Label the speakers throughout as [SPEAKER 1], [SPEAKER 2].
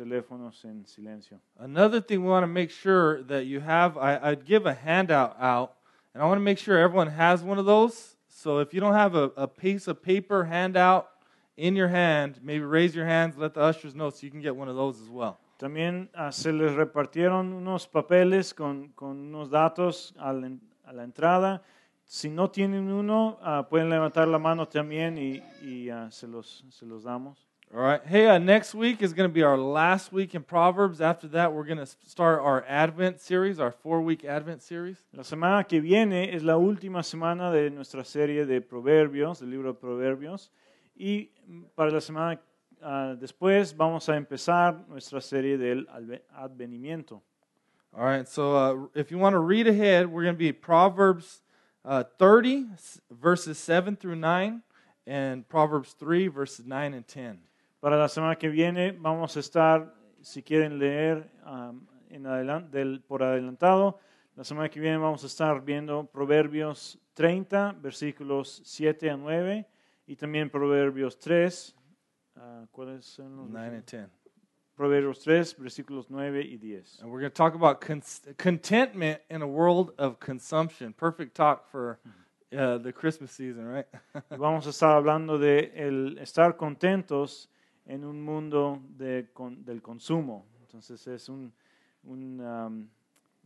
[SPEAKER 1] teléfonos en silencio.
[SPEAKER 2] Another thing we want to make sure that you have, I, I'd give a handout out, and I want to make sure everyone has one of those. So if you don't have a, a piece of paper handout in your hand, maybe raise your hands, let the ushers know so you can get one of those as well.
[SPEAKER 1] También ah, se les repartieron unos papeles con, con unos datos a la, en- a la entrada. Si no tienen uno, ah, pueden levantar la mano también y, y, ah, se, los, se los damos.
[SPEAKER 2] All right. Hey, uh, next week is going to be our last week in Proverbs. After that, we're going to start our Advent series, our four week Advent series.
[SPEAKER 1] La semana que viene es la última semana de nuestra serie de Proverbios, del libro de Proverbios. Y para la semana ah, después vamos a empezar nuestra serie del advenimiento.
[SPEAKER 2] All right. So uh, if you want to read ahead, we're going to be Proverbs uh, 30, s- verses 7 through 9, and Proverbs 3, verses 9 and 10.
[SPEAKER 1] Para la semana que viene vamos a estar, si quieren leer um, en adelan- del, por adelantado, la semana que viene vamos a estar viendo Proverbios 30, versículos 7 a 9, y también Proverbios 3, ah, ¿cuáles son los
[SPEAKER 2] 9 and 10.
[SPEAKER 1] Proverbios 3, versículos 9 y 10.
[SPEAKER 2] And we're going to talk about contentment in a world of consumption. Perfect talk for uh, the Christmas season, right?
[SPEAKER 1] Y Vamos a estar hablando de el estar contentos en un mundo de, con- del consumo. Entonces es un, un, um,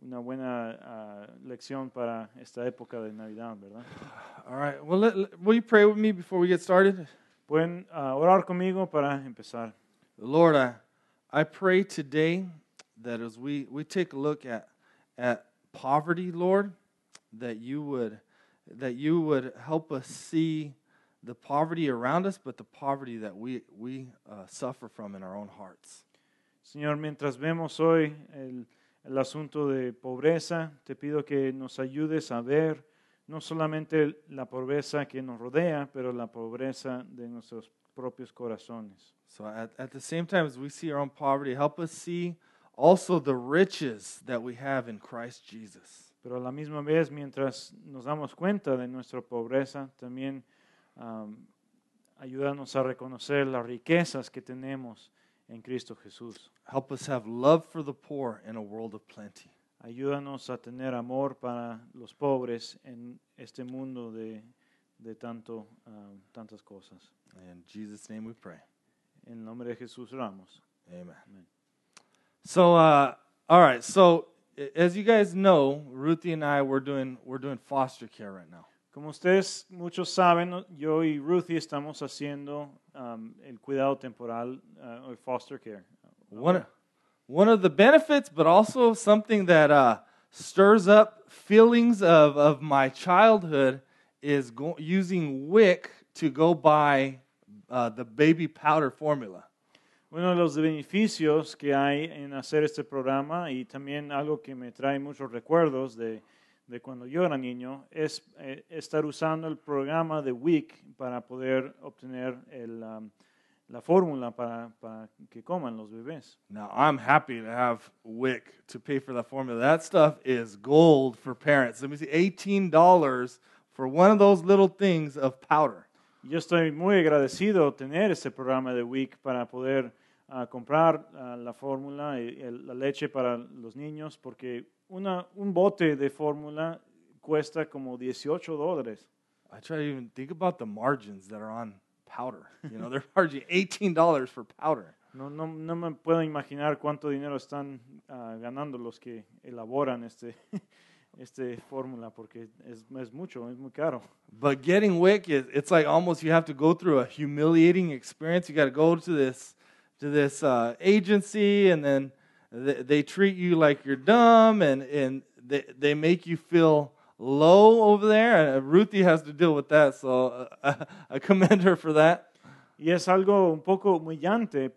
[SPEAKER 1] una buena ah, lección para esta época de Navidad, ¿verdad?
[SPEAKER 2] All right. Well, let, let- will you pray with me before we get started?
[SPEAKER 1] Pueden ah, orar conmigo para empezar.
[SPEAKER 2] Lord, I, I pray today that as we, we take a look at, at poverty, Lord, that you would that you would help us see the poverty around us, but the poverty that we, we uh, suffer from in our own hearts.
[SPEAKER 1] Señor, mientras vemos hoy el, el asunto de pobreza, te pido que nos ayudes a ver no solamente la pobreza que nos rodea, pero la pobreza de nuestros propios corazones.
[SPEAKER 2] So at, at the same time as we see our own poverty, help us see also the riches that we have in Christ Jesus.
[SPEAKER 1] Pero a la misma vez, mientras nos damos cuenta de nuestra pobreza, también um, ayúdanos a reconocer las riquezas que tenemos en Cristo Jesús.
[SPEAKER 2] Help us have love for the poor in a world of plenty.
[SPEAKER 1] Ayúdanos a tener amor para los pobres en este mundo de, de tanto, um, tantas cosas.
[SPEAKER 2] In Jesus' name we pray.
[SPEAKER 1] En nombre de Jesús oramos.
[SPEAKER 2] Amen.
[SPEAKER 1] Amen.
[SPEAKER 2] So, uh, all right. So, as you guys know, Ruthie and I we're doing we're doing foster care right now.
[SPEAKER 1] Como ustedes muchos saben, yo y Ruthie estamos haciendo um, el cuidado temporal uh, foster care.
[SPEAKER 2] One one of the benefits, but also something that uh, stirs up feelings of of my childhood is go- using WIC to go buy uh, the baby powder formula.
[SPEAKER 1] Uno de los beneficios que hay en hacer este programa y también algo que me trae muchos recuerdos de, de cuando yo era niño es eh, estar usando el programa de WIC para poder obtener el, um, la fórmula para, para que coman los bebés.
[SPEAKER 2] Now, I'm happy to have WIC to pay for the formula. That stuff is gold for parents. Let me see, $18 for one of those little things of powder.
[SPEAKER 1] Yo estoy muy agradecido tener ese programa de WIC para poder ah, comprar ah, la fórmula el- la leche para los niños porque una, un bote de fórmula cuesta como 18 dólares.
[SPEAKER 2] I try to even think about the margins that are on powder. You know, they're charging $18 for powder.
[SPEAKER 1] No, no, no me puedo imaginar cuánto dinero están ah, ganando los que elaboran este, este fórmula porque es, es mucho, es muy caro.
[SPEAKER 2] But getting WIC is it's like almost you have to go through a humiliating experience. You got to go to this to this uh, agency, and then they, they treat you like you're dumb, and and they they make you feel low over there. And Ruthie has to deal with that, so uh, I commend her for that.
[SPEAKER 1] Y es algo un poco humillante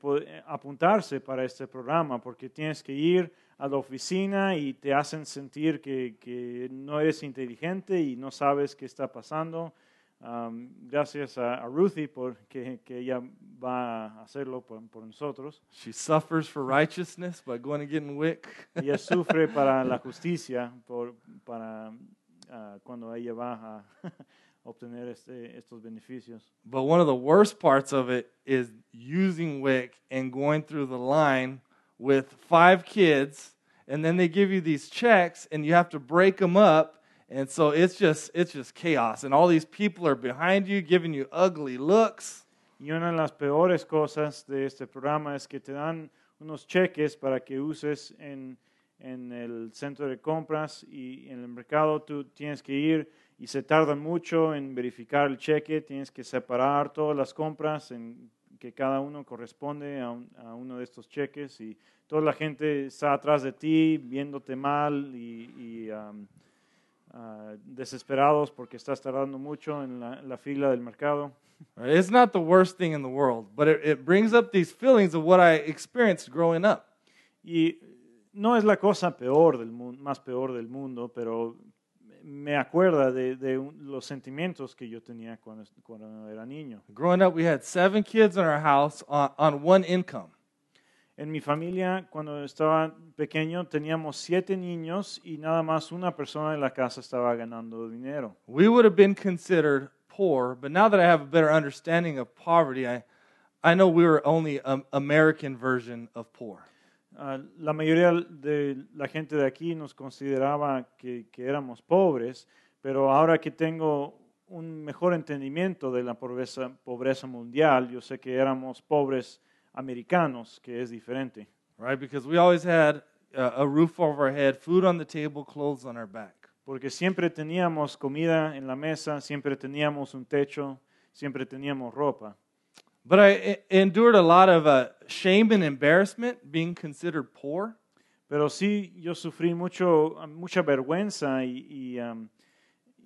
[SPEAKER 1] apuntarse para este programa porque tienes que ir a la oficina y te hacen sentir que, que no eres inteligente y no sabes qué está pasando. Um, gracias a, a Ruthie por que, que ella va a hacerlo por, por nosotros.
[SPEAKER 2] She suffers for righteousness by going and getting WIC.
[SPEAKER 1] Ella sufre para la justicia por, para ah, cuando ella va a obtener este, estos beneficios.
[SPEAKER 2] But one of the worst parts of it is using WIC and going through the line with five kids, and then they give you these checks, and you have to break them up, and so it's just it's just chaos, and all these people are behind you giving you ugly looks.
[SPEAKER 1] Y una de las peores cosas de este programa es que te dan unos cheques para que uses en, en el centro de compras y en el mercado. Tú tienes que ir y se tarda mucho en verificar el cheque, tienes que separar todas las compras en que cada uno corresponde a, un- a uno de estos cheques. Y toda la gente está atrás de ti viéndote mal y, y, um, ah, desesperados porque estás tardando mucho en la, la fila del mercado.
[SPEAKER 2] It's not the worst thing in the world, but it, it brings up these feelings of what I experienced growing up.
[SPEAKER 1] Y no es la cosa peor del mundo, más peor del mundo, pero me acuerda de, de los sentimientos que yo tenía cuando, cuando era niño.
[SPEAKER 2] Growing up, we had seven kids in our house on, on one income.
[SPEAKER 1] En mi familia, cuando estaba pequeño, teníamos siete niños y nada más una persona en la casa estaba ganando dinero.
[SPEAKER 2] We would have been considered poor, but now that I have a better understanding of poverty, I, I know we were only an American version of poor.
[SPEAKER 1] Ah, la mayoría de la gente de aquí nos consideraba que, que éramos pobres, pero ahora que tengo un mejor entendimiento de la pobreza, pobreza mundial, yo sé que éramos pobres americanos, que es diferente.
[SPEAKER 2] right? Because we always had uh, a roof over our head, food on the table, clothes on our back.
[SPEAKER 1] Porque siempre teníamos comida en la mesa, siempre teníamos un techo, siempre teníamos ropa.
[SPEAKER 2] But I endured a lot of uh, shame and embarrassment being considered poor.
[SPEAKER 1] Pero sí, yo sufrí mucho, mucha vergüenza y, y, um,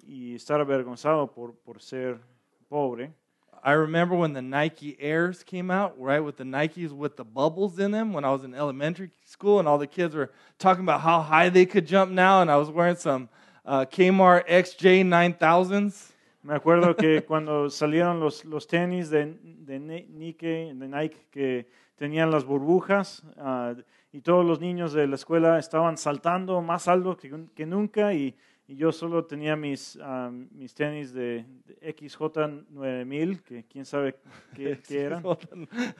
[SPEAKER 1] y estar avergonzado por, por ser pobre.
[SPEAKER 2] I remember when the Nike Airs came out, right, with the Nikes with the bubbles in them when I was in elementary school, and all the kids were talking about how high they could jump now, and I was wearing some uh, Kmart XJ 9000s.
[SPEAKER 1] Me acuerdo que cuando salieron los, los tenis de, de Nike, de Nike que tenían las burbujas ah, y todos los niños de la escuela estaban saltando más alto que, que nunca y, y yo solo tenía mis, ah, mis tenis de, de XJ9000, que quién sabe qué, qué eran.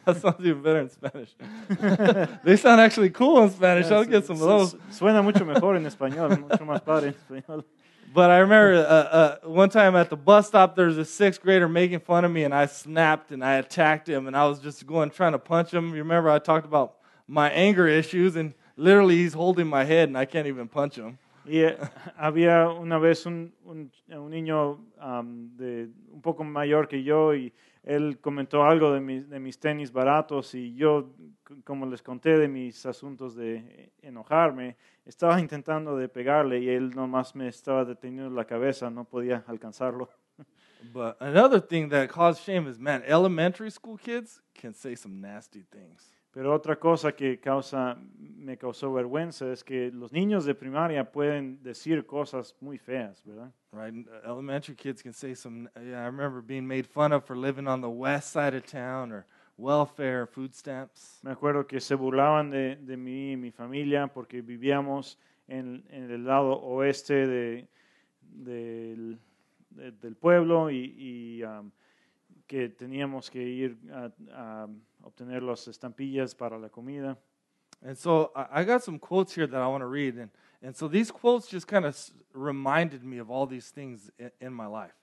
[SPEAKER 2] that sounds even better in Spanish. they sound actually cool in Spanish. I'll get some of those.
[SPEAKER 1] Suena mucho mejor en español, mucho más padre en español.
[SPEAKER 2] But I remember uh, uh, one time at the bus stop, there was a sixth grader making fun of me, and I snapped and I attacked him, and I was just going trying to punch him. You remember I talked about my anger issues, and literally he's holding my head, and I can't even punch him.
[SPEAKER 1] Y eh, había una vez un, niño am, de un poco mayor que yo y él comentó algo de, mis- tenis baratos y yo, como les conté de mis asuntos de enojarme, estaba intentando de pegarle y él nomás me estaba deteniendo la cabeza, no podía alcanzarlo.
[SPEAKER 2] But another thing that caused shame is, man, elementary school kids can say some nasty things.
[SPEAKER 1] Pero otra cosa que causa, me causó vergüenza es que los niños de primaria pueden decir cosas muy feas, ¿verdad?
[SPEAKER 2] Right? And, uh, Elementary kids can say some. Yeah, I remember being made fun of for living on the west side of town or welfare, food stamps.
[SPEAKER 1] Me acuerdo que se burlaban de, de mí y mi familia porque vivíamos en, en el lado oeste de- del, de- del pueblo y, y, um, que teníamos que ir a, a obtener las estampillas para la comida.
[SPEAKER 2] And so I got some quotes here that I want to read. And, and so these quotes just kind of reminded me of all these things in, in my life.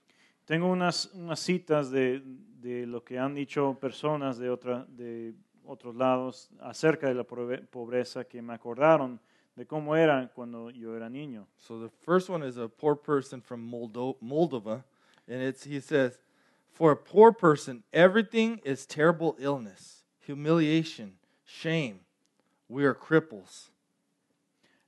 [SPEAKER 1] Tengo unas, unas citas de, de lo que han dicho personas de, otra, de otros lados acerca de la pobreza que me acordaron de cómo era cuando yo era niño.
[SPEAKER 2] So the first one is a poor person from Moldo- Moldova. And it's, he says, For a poor person, everything is terrible illness, humiliation, shame. We are cripples.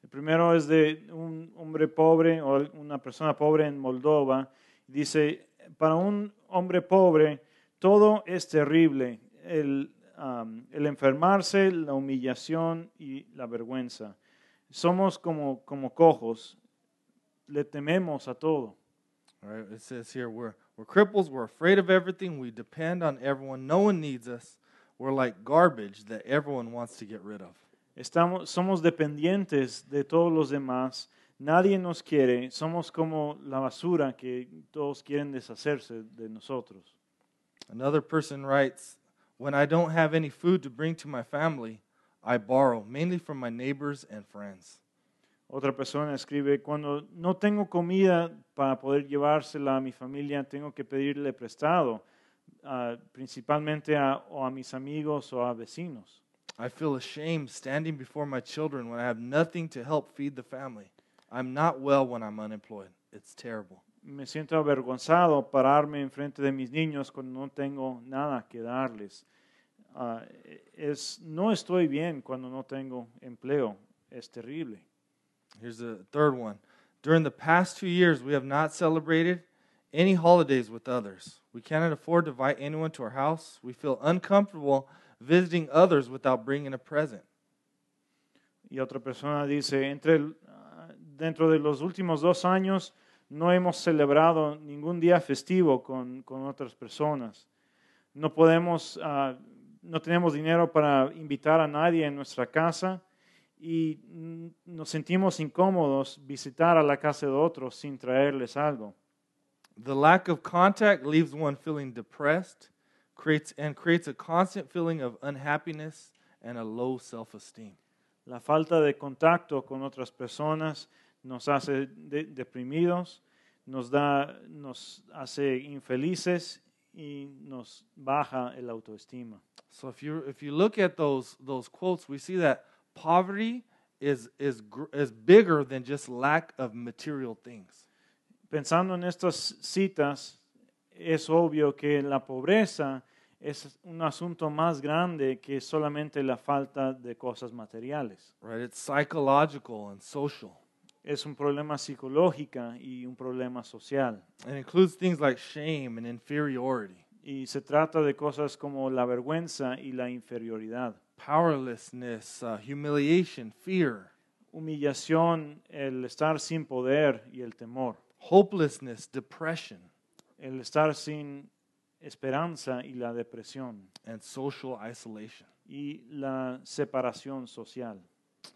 [SPEAKER 1] El primero es de un hombre pobre o una persona pobre en Moldova. Dice, para un hombre pobre todo es terrible, el, el enfermarse, la humillación y la vergüenza. Somos como, como cojos, le tememos a todo.
[SPEAKER 2] All right, it says here we're, we're cripples, we're afraid of everything, we depend on everyone, no one needs us. We're like garbage that everyone wants to get rid of.
[SPEAKER 1] Estamos, somos dependientes de todos los demás, nadie nos quiere, somos como la basura que todos quieren deshacerse de nosotros.
[SPEAKER 2] Another person writes, When I don't have any food to bring to my family, I borrow, mainly from my neighbors and friends.
[SPEAKER 1] Otra persona escribe, cuando no tengo comida para poder llevársela a mi familia, tengo que pedirle prestado, ah, principalmente a, o a mis amigos o a vecinos.
[SPEAKER 2] I feel ashamed standing before my children when I have nothing to help feed the family. I'm not well when I'm unemployed. It's terrible.
[SPEAKER 1] Me siento avergonzado pararme enfrente de mis niños cuando no tengo nada que darles. Ah, es, no estoy bien cuando no tengo empleo. Es terrible.
[SPEAKER 2] Here's the third one. During the past two years, we have not celebrated any holidays with others. We cannot afford to invite anyone to our house. We feel uncomfortable visiting others without bringing a present.
[SPEAKER 1] Y otra persona dice, entre, dentro de los últimos dos años no hemos celebrado ningún día festivo con, con otras personas. No podemos, ah, no tenemos dinero para invitar a nadie en nuestra casa y nos sentimos incómodos visitar a la casa de otros sin traerles algo.
[SPEAKER 2] The lack of contact leaves one feeling depressed creates, and creates a constant feeling of unhappiness and a low self esteem.
[SPEAKER 1] La falta de contacto con otras personas nos hace de- deprimidos, nos, da, nos hace infelices y nos baja el autoestima.
[SPEAKER 2] So if you if you look at those those quotes, we see that poverty is is is bigger than just lack of material things.
[SPEAKER 1] Pensando en estas citas, es obvio que la pobreza es un asunto más grande que solamente la falta de cosas materiales.
[SPEAKER 2] Right? It's psychological and social.
[SPEAKER 1] Es un problema psicológico y un problema social.
[SPEAKER 2] It includes things like shame and inferiority,
[SPEAKER 1] Y se trata de cosas como la vergüenza y la inferioridad.
[SPEAKER 2] Powerlessness, uh, humiliation, fear,
[SPEAKER 1] Humillación, el estar sin poder y el temor.
[SPEAKER 2] hopelessness, depression,
[SPEAKER 1] El estar sin esperanza y la depresión.
[SPEAKER 2] and social isolation.
[SPEAKER 1] Y la separación social.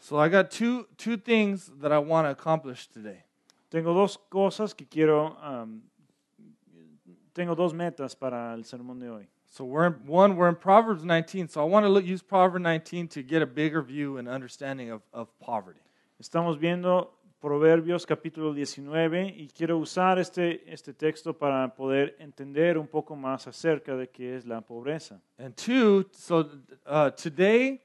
[SPEAKER 2] So I got two two things that I want to accomplish today.
[SPEAKER 1] Tengo dos cosas que quiero, um, tengo dos metas para el sermón de hoy.
[SPEAKER 2] So we're in, one we're in Proverbs 19. So I want to look, use Proverbs 19 to get a bigger view and understanding of, of poverty.
[SPEAKER 1] Estamos viendo Proverbios capítulo 19 y quiero usar este, este texto para poder entender un poco más acerca de qué es la pobreza.
[SPEAKER 2] And two, so uh, today,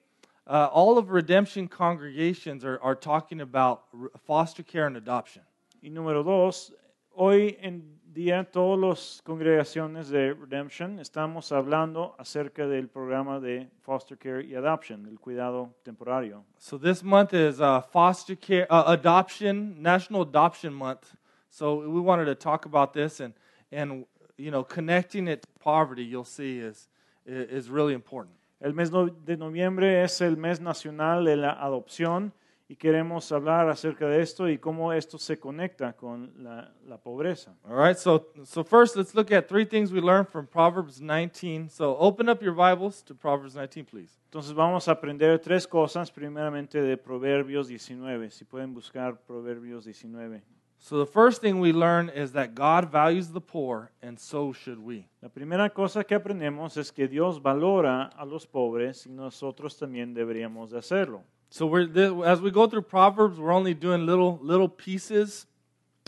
[SPEAKER 2] uh, all of redemption congregations are, are talking about foster care and adoption.
[SPEAKER 1] Y número dos, hoy en día todas las congregaciones de Redemption estamos hablando acerca del programa de foster care y adoption, el cuidado temporario.
[SPEAKER 2] So this month is uh, foster care, uh, adoption, National Adoption Month. So we wanted to talk about this and, and you know, connecting it to poverty, you'll see, is, is really important.
[SPEAKER 1] El mes de noviembre es el mes nacional de la adopción y queremos hablar acerca de esto y cómo esto se conecta con la, la pobreza.
[SPEAKER 2] All right, so, so first let's look at three things we learned from Proverbs 19. So open up your Bibles to Proverbs 19, please.
[SPEAKER 1] Entonces vamos a aprender tres cosas, primeramente de Proverbios 19. Si pueden buscar Proverbios 19.
[SPEAKER 2] So the first thing we learn is that God values the poor, and so should we.
[SPEAKER 1] La primera cosa que aprendemos es que Dios valora a los pobres y nosotros también deberíamos de hacerlo.
[SPEAKER 2] So we're as we go through Proverbs, we're only doing little little pieces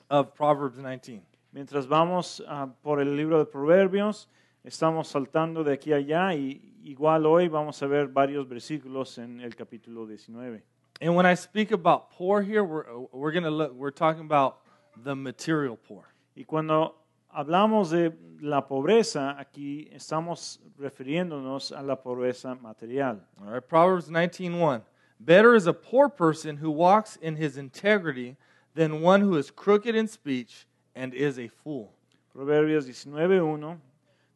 [SPEAKER 2] of Proverbs 19.
[SPEAKER 1] Mientras vamos ah, por el libro de Proverbios, estamos saltando de aquí a allá y igual hoy vamos a ver varios versículos en el capítulo 19.
[SPEAKER 2] And when I speak about poor here, we're we're gonna look. We're talking about the material poor.
[SPEAKER 1] Y cuando hablamos de la pobreza, aquí estamos refiriéndonos a la pobreza material.
[SPEAKER 2] All right, Proverbs 19:1. Better is a poor person who walks in his integrity than one who is crooked in speech and is a fool.
[SPEAKER 1] Proverbios 19.1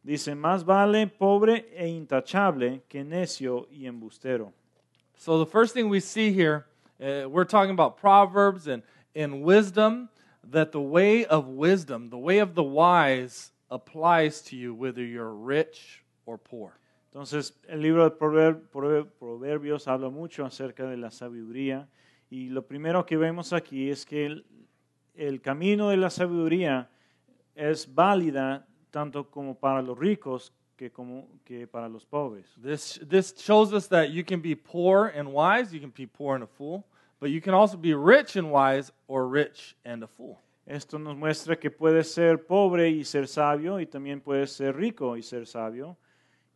[SPEAKER 1] dice, más vale pobre e intachable que necio y embustero.
[SPEAKER 2] So the first thing we see here, uh, we're talking about Proverbs and, and wisdom, that the way of wisdom, the way of the wise, applies to you whether you're rich or poor.
[SPEAKER 1] Entonces, el libro de Prover- Prover- Proverbios habla mucho acerca de la sabiduría y lo primero que vemos aquí es que el, el camino de la sabiduría es válida tanto como para los ricos que, como, que para los pobres.
[SPEAKER 2] This, this shows us that you can be poor and wise, you can be poor and a fool, but you can also be rich and wise or rich and a fool.
[SPEAKER 1] Esto nos muestra que puedes ser pobre y ser sabio y también puedes ser rico y ser sabio.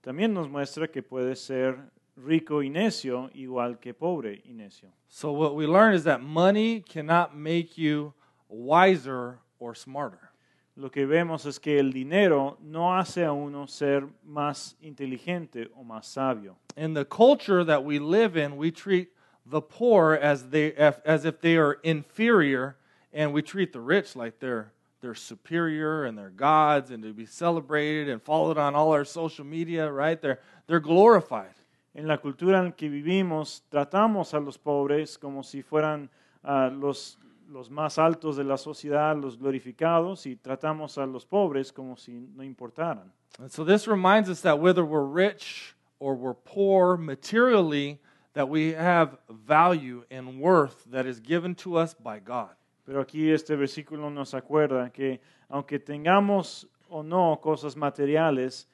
[SPEAKER 1] También nos muestra que puedes ser rico y necio igual que pobre y necio.
[SPEAKER 2] So, what we learn is that money cannot make you wiser or smarter.
[SPEAKER 1] Lo que vemos es que el dinero no hace a uno ser más inteligente o más sabio.
[SPEAKER 2] In the culture that we live in, we treat the poor as, they, as if they are inferior, and we treat the rich like they're, they're superior and they're gods and to be celebrated and followed on all our social media, right? They're, they're glorified.
[SPEAKER 1] En la cultura en que vivimos, tratamos a los pobres como si fueran ah, los, los más altos de la sociedad, los glorificados, y tratamos a los pobres como si no importaran.
[SPEAKER 2] And so this reminds us that whether we're rich or we're poor materially, that we have value and worth that is given to us by God.
[SPEAKER 1] Pero aquí este versículo nos acuerda que aunque tengamos o no cosas materiales,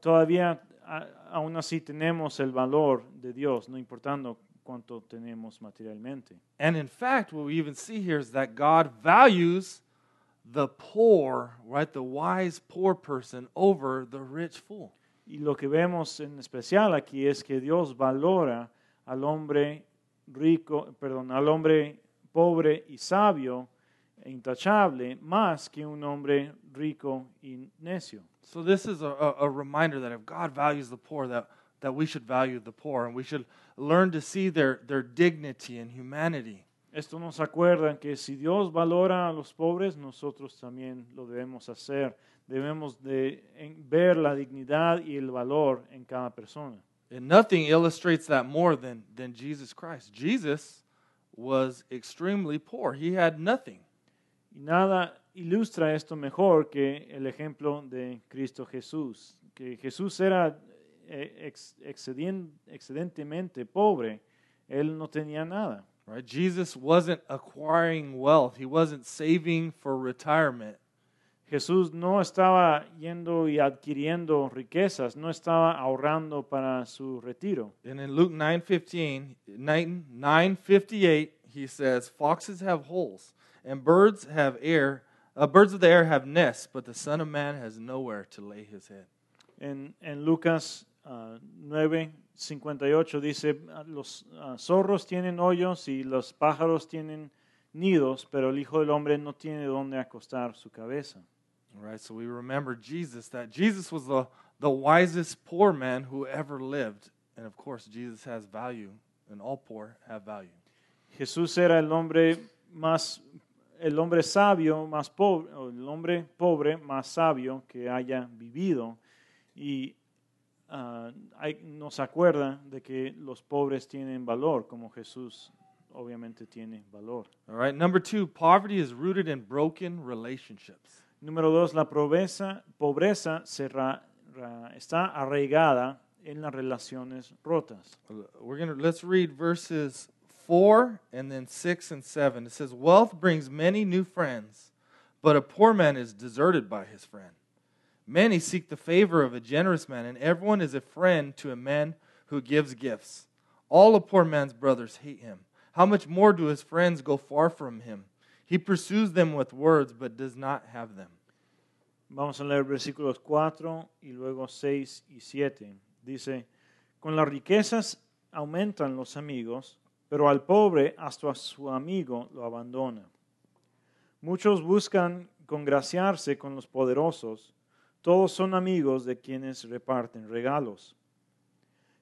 [SPEAKER 1] todavía aún así tenemos el valor de Dios, no importando cuánto tenemos materialmente.
[SPEAKER 2] And in fact, what we even see here is that God values the poor, right? The wise poor person over the rich fool.
[SPEAKER 1] Y lo que vemos en especial aquí es que Dios valora al hombre rico, perdón, al hombre pobre y sabio e intachable más que un hombre rico y necio.
[SPEAKER 2] So this is a, a, a reminder that if God values the poor, that, that we should value the poor and we should learn to see their, their dignity and humanity.
[SPEAKER 1] Esto nos acuerda que si Dios valora a los pobres, nosotros también lo debemos hacer. Debemos de en- ver la dignidad y el valor en cada persona.
[SPEAKER 2] And nothing illustrates that more than, than Jesus Christ. Jesus was extremely poor. He had nothing.
[SPEAKER 1] Y nada ilustra esto mejor que el ejemplo de Cristo Jesús, que Jesús era eh, ex- excedentemente pobre, él no tenía nada.
[SPEAKER 2] Right? Jesus wasn't acquiring wealth. He wasn't saving for retirement.
[SPEAKER 1] Jesús no estaba yendo y adquiriendo riquezas, no estaba ahorrando para su retiro.
[SPEAKER 2] And in Luke 9:15, 9 9:58, he says, "Foxes have holes, and birds have air, uh, birds of the air have nests, but the Son of Man has nowhere to lay his head."
[SPEAKER 1] En, en Lucas ah, 9, 58 dice, "Ah, los ah, zorros tienen hoyos y los pájaros tienen nidos, pero el Hijo del Hombre no tiene dónde acostar su cabeza.
[SPEAKER 2] All right, so we remember Jesus that Jesus was the the wisest poor man who ever lived, and of course, Jesus has value, and all poor have value.
[SPEAKER 1] Jesús era el hombre más, el hombre sabio más pobre, o el hombre pobre más sabio que haya vivido. Y ah, hay- nos acuerda de que los pobres tienen valor, como Jesús obviamente tiene valor.
[SPEAKER 2] All right, number two, poverty is rooted in broken relationships.
[SPEAKER 1] Número dos, la pobreza, pobreza se ra- ra- está arraigada en las relaciones rotas.
[SPEAKER 2] We're gonna let's read verses four and then six and seven. It says, "Wealth brings many new friends, but a poor man is deserted by his friend. Many seek the favor of a generous man, and everyone is a friend to a man who gives gifts. All a poor man's brothers hate him. How much more do his friends go far from him? He pursues them with words, but does not have them."
[SPEAKER 1] Vamos a leer versículos 4 y luego 6 y 7. Dice, con las riquezas aumentan los amigos, pero al pobre hasta a su amigo lo abandona. Muchos buscan congraciarse con los poderosos, todos son amigos de quienes reparten regalos.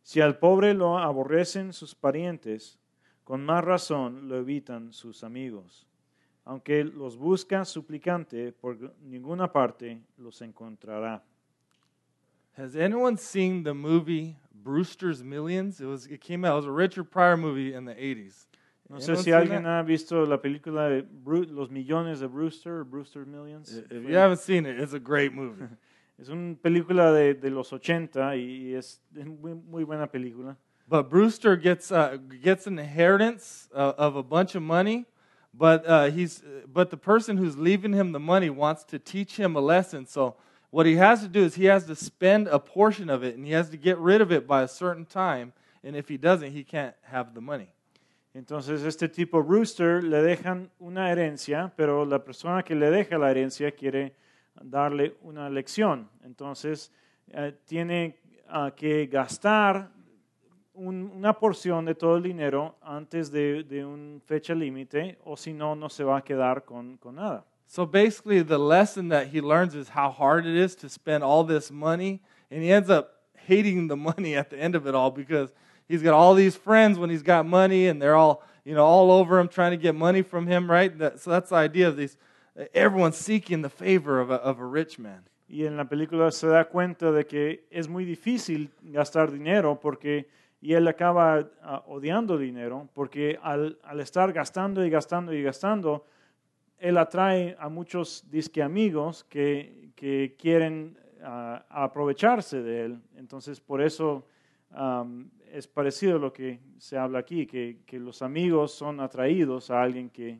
[SPEAKER 1] Si al pobre lo aborrecen sus parientes, con más razón lo evitan sus amigos. Aunque los busca suplicante, por ninguna parte los encontrará.
[SPEAKER 2] Has anyone seen the movie Brewster's Millions? It was it came out. It was a Richard Pryor movie in the 80s.
[SPEAKER 1] No sé si alguien
[SPEAKER 2] that?
[SPEAKER 1] ha visto la película de Bru- Los Millones de Brewster, Brewster Millions.
[SPEAKER 2] If you haven't seen it, it's a great movie.
[SPEAKER 1] Es una película de, de los 80 y es muy, muy buena película.
[SPEAKER 2] But Brewster gets uh, gets an inheritance uh, of a bunch of money, but uh, he's but the person who's leaving him the money wants to teach him a lesson. So what he has to do is he has to spend a portion of it and he has to get rid of it by a certain time. And if he doesn't, he can't have the money.
[SPEAKER 1] Entonces este tipo Brewster le dejan una herencia, pero la persona que le deja la herencia quiere darle una lección. Entonces eh, tiene ah, que gastar un- una porción de todo el dinero antes de, de una fecha límite o si no, no se va a quedar con, con nada.
[SPEAKER 2] So basically, the lesson that he learns is how hard it is to spend all this money. And he ends up hating the money at the end of it all because he's got all these friends when he's got money and they're all, you know, all over him trying to get money from him, right? That, so that's the idea of these. Everyone's seeking the favor of a, of a rich man.
[SPEAKER 1] Y en la película se da cuenta de que es muy difícil gastar dinero porque y él acaba ah, odiando dinero porque al, al estar gastando y gastando y gastando, él atrae a muchos disque amigos que, que quieren ah, aprovecharse de él. Entonces, por eso es parecido a lo que se habla aquí, que, que los amigos son atraídos a alguien que,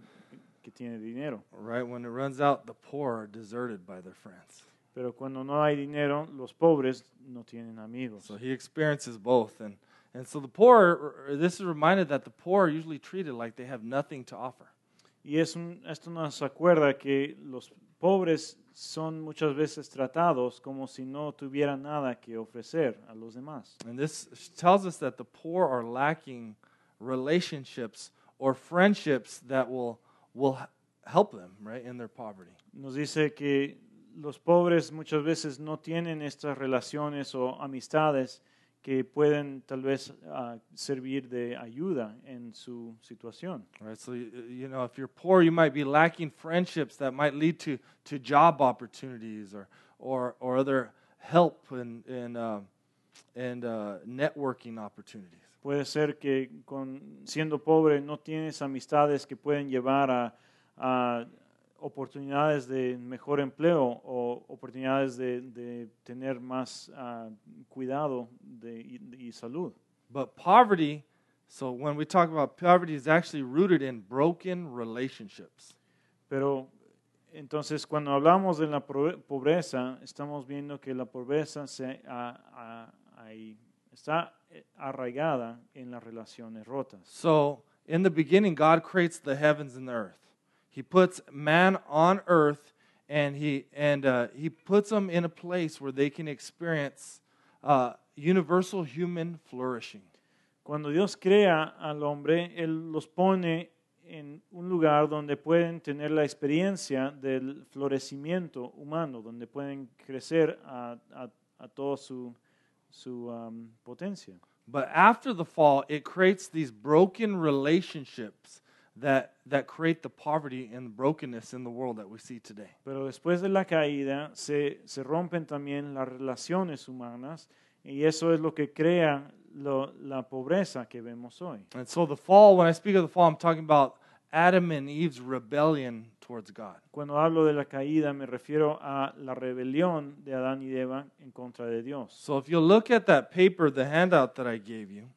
[SPEAKER 1] que tiene dinero.
[SPEAKER 2] Right? When it runs out, the poor are deserted by their friends.
[SPEAKER 1] Pero cuando no hay dinero, los pobres no tienen amigos.
[SPEAKER 2] So he experiences both. And, and so the poor, this is reminded that the poor are usually treated like they have nothing to offer.
[SPEAKER 1] Y es un- esto nos acuerda que los pobres son muchas veces tratados como si no tuvieran nada que ofrecer a los demás.
[SPEAKER 2] And this tells us that the poor are lacking relationships or friendships that will, will help them, right, in their poverty.
[SPEAKER 1] Nos dice que los pobres muchas veces no tienen estas relaciones o amistades que pueden tal vez ah, servir de ayuda en su situación.
[SPEAKER 2] Right, so you, you know, if you're poor, you might be lacking friendships that might lead to, to job opportunities or, or, or other help and, and, uh, and uh, networking opportunities.
[SPEAKER 1] Puede ser que con, siendo pobre no tienes amistades que pueden llevar a, a oportunidades de mejor empleo o oportunidades de, de tener más ah, cuidado de, y, y salud.
[SPEAKER 2] But poverty, so when we talk about poverty, is actually rooted in broken relationships.
[SPEAKER 1] Pero entonces cuando hablamos de la pobreza, estamos viendo que la pobreza se, a- a- ahí está eh, arraigada en las relaciones rotas.
[SPEAKER 2] So, in the beginning, God creates the heavens and the earth. He puts man on earth, and he and uh, he puts them in a place where they can experience uh, universal human flourishing.
[SPEAKER 1] Cuando Dios crea al hombre, Él los pone en un lugar donde pueden tener la experiencia del florecimiento humano, donde pueden crecer a, a, a toda su, su um, potencia.
[SPEAKER 2] But after the fall, it creates these broken relationships that that create the poverty and the brokenness in the world that we see today.
[SPEAKER 1] Pero después de la caída se, se rompen también las relaciones humanas y eso es lo que crea lo- la pobreza que vemos hoy.
[SPEAKER 2] And so the fall, when I speak of the fall, I'm talking about Adam and Eve's rebellion towards God.
[SPEAKER 1] Cuando hablo de la caída me refiero a la rebelión de Adán y Eva en contra de Dios.
[SPEAKER 2] So if you look at that paper, the handout that I gave you,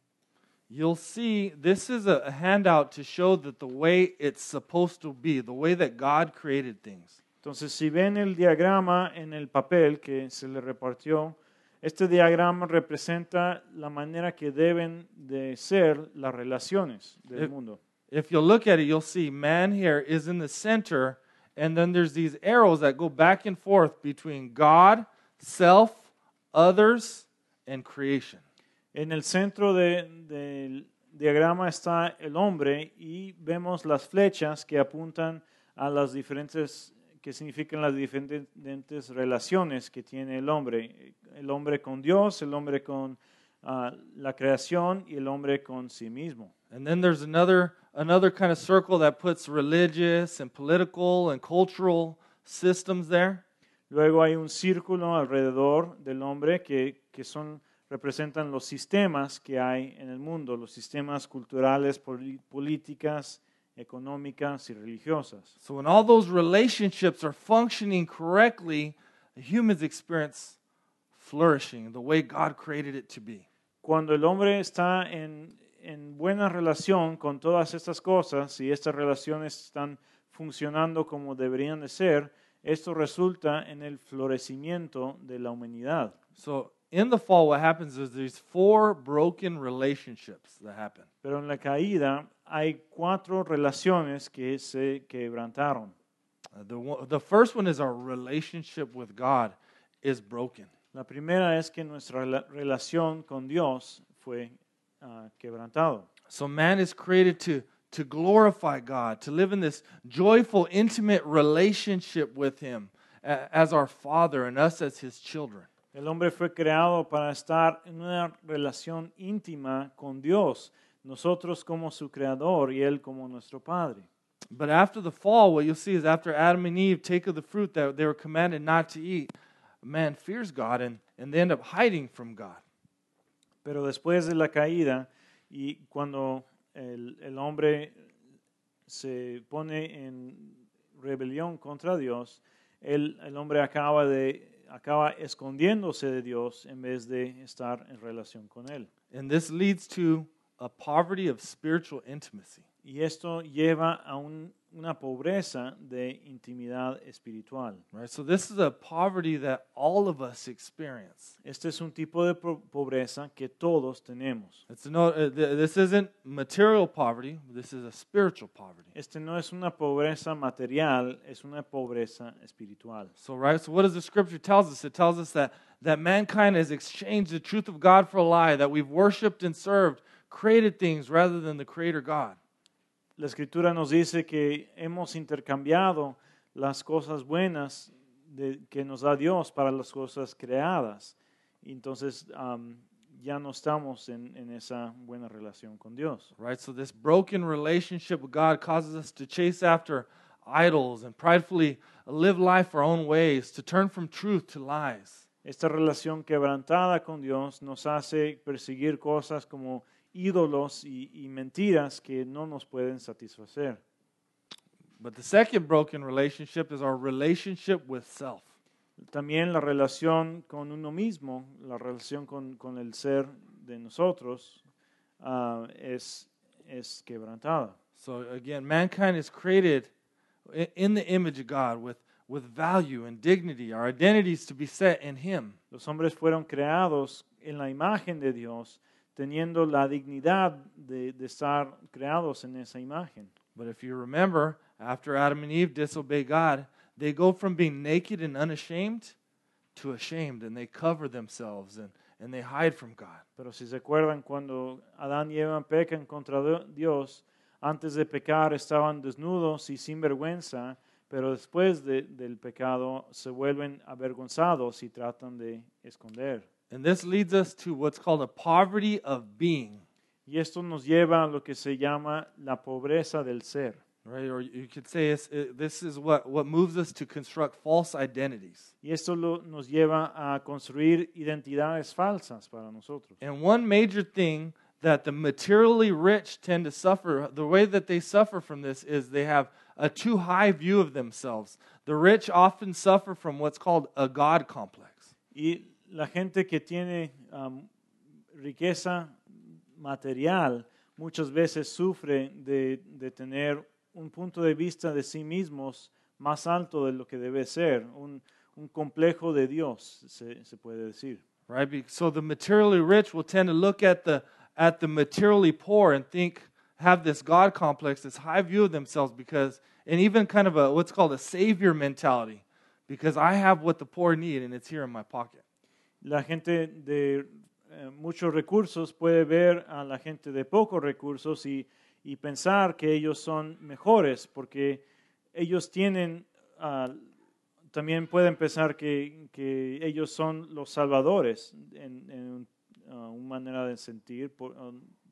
[SPEAKER 2] you'll see this is a handout to show that the way it's supposed to be, the way that God created things.
[SPEAKER 1] Entonces, si ven el diagrama en el papel que se le repartió, este diagrama representa la manera que deben de ser las relaciones del
[SPEAKER 2] Eh,
[SPEAKER 1] mundo.
[SPEAKER 2] If you look at it, you'll see man here is in the center, and then there's these arrows that go back and forth between God, self, others, and creation.
[SPEAKER 1] En el centro de- del diagrama está el hombre y vemos las flechas que apuntan a las diferentes, que significan las diferentes relaciones que tiene el hombre. El hombre con Dios, el hombre con ah, la creación y el hombre con sí mismo.
[SPEAKER 2] And then there's another another kind of circle that puts religious and political and cultural systems there.
[SPEAKER 1] Luego hay un círculo alrededor del hombre que, que son, representan los sistemas que hay en el mundo, los sistemas culturales, políticas, económicas y religiosas.
[SPEAKER 2] So when all those relationships are functioning correctly, humans experience flourishing the way God created it to be.
[SPEAKER 1] Cuando el hombre está en, en buena relación con todas estas cosas y estas relaciones están funcionando como deberían de ser, esto resulta en el florecimiento de la humanidad.
[SPEAKER 2] So in the fall, what happens is there's four broken relationships that happen.
[SPEAKER 1] Pero en la caída hay cuatro relaciones que se quebrantaron.
[SPEAKER 2] Uh, the, one, the first one is our relationship with God is broken.
[SPEAKER 1] La primera es que nuestra relación con Dios fue ah, quebrantado.
[SPEAKER 2] So man is created to, to glorify God, to live in this joyful, intimate relationship with Him as our Father and us as His children.
[SPEAKER 1] El hombre fue creado para estar en una relación íntima con Dios, nosotros como su creador y Él como nuestro Padre.
[SPEAKER 2] But after the fall, what you'll see is after Adam and Eve take of the fruit that they were commanded not to eat, man fears God and, and they end up hiding from God.
[SPEAKER 1] Pero después de la caída y cuando el, el hombre se pone en rebelión contra Dios, el, el hombre acaba, de, acaba escondiéndose de Dios en vez de estar en relación con Él.
[SPEAKER 2] And this leads to a poverty of spiritual intimacy.
[SPEAKER 1] Y esto lleva a un- una pobreza de intimidad espiritual.
[SPEAKER 2] Right? So this is a poverty that all of us experience.
[SPEAKER 1] Este es un tipo de po- pobreza que todos tenemos.
[SPEAKER 2] It's no, uh, this isn't material poverty. This is a spiritual poverty.
[SPEAKER 1] Este no es una pobreza material, es una pobreza espiritual.
[SPEAKER 2] So right. So what does the scripture tells us? It tells us that that mankind has exchanged the truth of God for a lie. That we've worshipped and served created things rather than the Creator God.
[SPEAKER 1] La escritura nos dice que hemos intercambiado las cosas buenas de- que nos da Dios para las cosas creadas. Entonces am, ya no estamos en, en esa buena relación con Dios.
[SPEAKER 2] Right. So this broken relationship with God causes us to chase after idols and pridefully live life our own ways, to turn from truth to lies.
[SPEAKER 1] Esta relación quebrantada con Dios nos hace perseguir cosas como ídolos y, y mentiras que no nos pueden satisfacer.
[SPEAKER 2] But the second broken relationship is our relationship with self.
[SPEAKER 1] También la relación con uno mismo, la relación con, con el ser de nosotros ah, es, es quebrantada.
[SPEAKER 2] So again, mankind is created in the image of God with, with value and dignity. Our identity is to be set in Him.
[SPEAKER 1] Los hombres fueron creados en la imagen de Dios, teniendo la dignidad de, de estar creados en esa imagen.
[SPEAKER 2] But if you remember, after Adam and Eve disobey God, they go from being naked and unashamed to ashamed, and they cover themselves and, and they hide from God.
[SPEAKER 1] Pero si se acuerdan, cuando Adán y Eva pecan contra Dio- Dios, antes de pecar estaban desnudos y sin vergüenza, pero después de- del pecado se vuelven avergonzados y tratan de esconder.
[SPEAKER 2] And this leads us to what's called a poverty of being.
[SPEAKER 1] Y esto nos lleva a lo que se llama la pobreza del ser.
[SPEAKER 2] Right, or you could say it, this is what, what moves us to construct false identities.
[SPEAKER 1] Y esto lo- nos lleva a construir identidades falsas para nosotros.
[SPEAKER 2] And one major thing that the materially rich tend to suffer, the way that they suffer from this is they have a too high view of themselves. The rich often suffer from what's called a God complex.
[SPEAKER 1] Y la gente que tiene am, riqueza material muchas veces sufre de, de tener un punto de vista de sí mismos más alto de lo que debe ser, un, un complejo de Dios, se, se puede decir.
[SPEAKER 2] Right? So the materially rich will tend to look at the at the materially poor and think have this God complex, this high view of themselves because and even kind of a what's called a savior mentality because I have what the poor need and it's here in my pocket.
[SPEAKER 1] La gente de eh, muchos recursos puede ver a la gente de pocos recursos y, y pensar que ellos son mejores porque ellos tienen, ah, también pueden pensar que, que ellos son los salvadores en, en ah, una manera de sentir por- ah,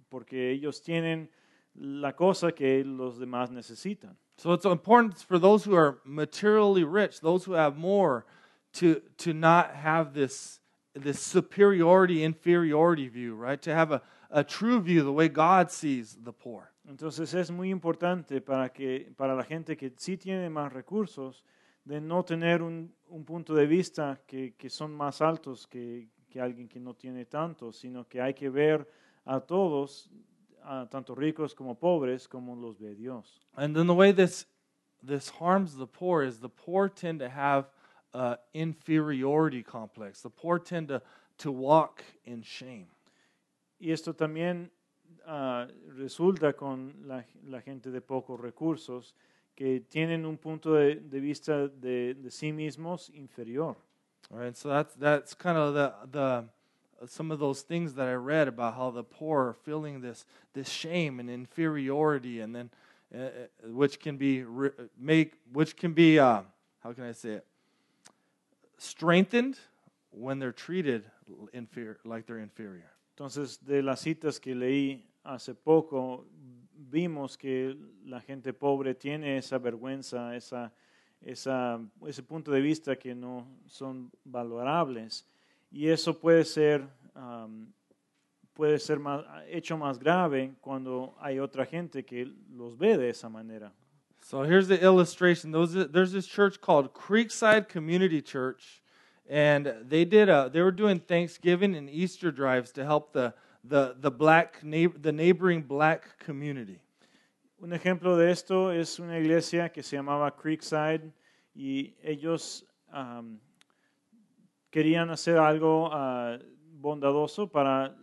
[SPEAKER 1] porque ellos tienen la cosa que los demás necesitan.
[SPEAKER 2] So it's important for those who are materially rich, those who have more, to to not have this this superiority inferiority view, right? To have a, a true view, the way God sees the poor.
[SPEAKER 1] Entonces es muy importante para, que, para la gente que sí tiene más recursos de no tener un, un punto de vista que, que son más altos que, que alguien que no tiene tanto, sino que hay que ver a todos, a tanto ricos como pobres, como los ve Dios.
[SPEAKER 2] And then the way this this harms the poor is the poor tend to have an inferiority complex. The poor tend to, to walk in shame.
[SPEAKER 1] Y esto también ah, resulta con la, la gente de pocos recursos que tienen un punto de, de vista de, de sí mismos inferior.
[SPEAKER 2] All right, so that's that's kind of the the some of those things that I read about how the poor are feeling this this shame and inferiority, and then uh, uh, which can be re- make which can be uh, how can I say it strengthened when they're treated inferior like they're inferior.
[SPEAKER 1] Entonces, de las citas que leí hace poco, vimos que la gente pobre tiene esa vergüenza, esa, esa, ese punto de vista que no son valorables. Y eso puede ser, um, puede ser más, hecho más grave cuando hay otra gente que los ve de esa manera.
[SPEAKER 2] So here's the illustration. There's this church called Creekside Community Church, and they did a, they were doing Thanksgiving and Easter drives to help the the the black the neighboring black community.
[SPEAKER 1] Un ejemplo de esto es una iglesia que se llamaba Creekside y ellos um, querían hacer algo uh, bondadoso para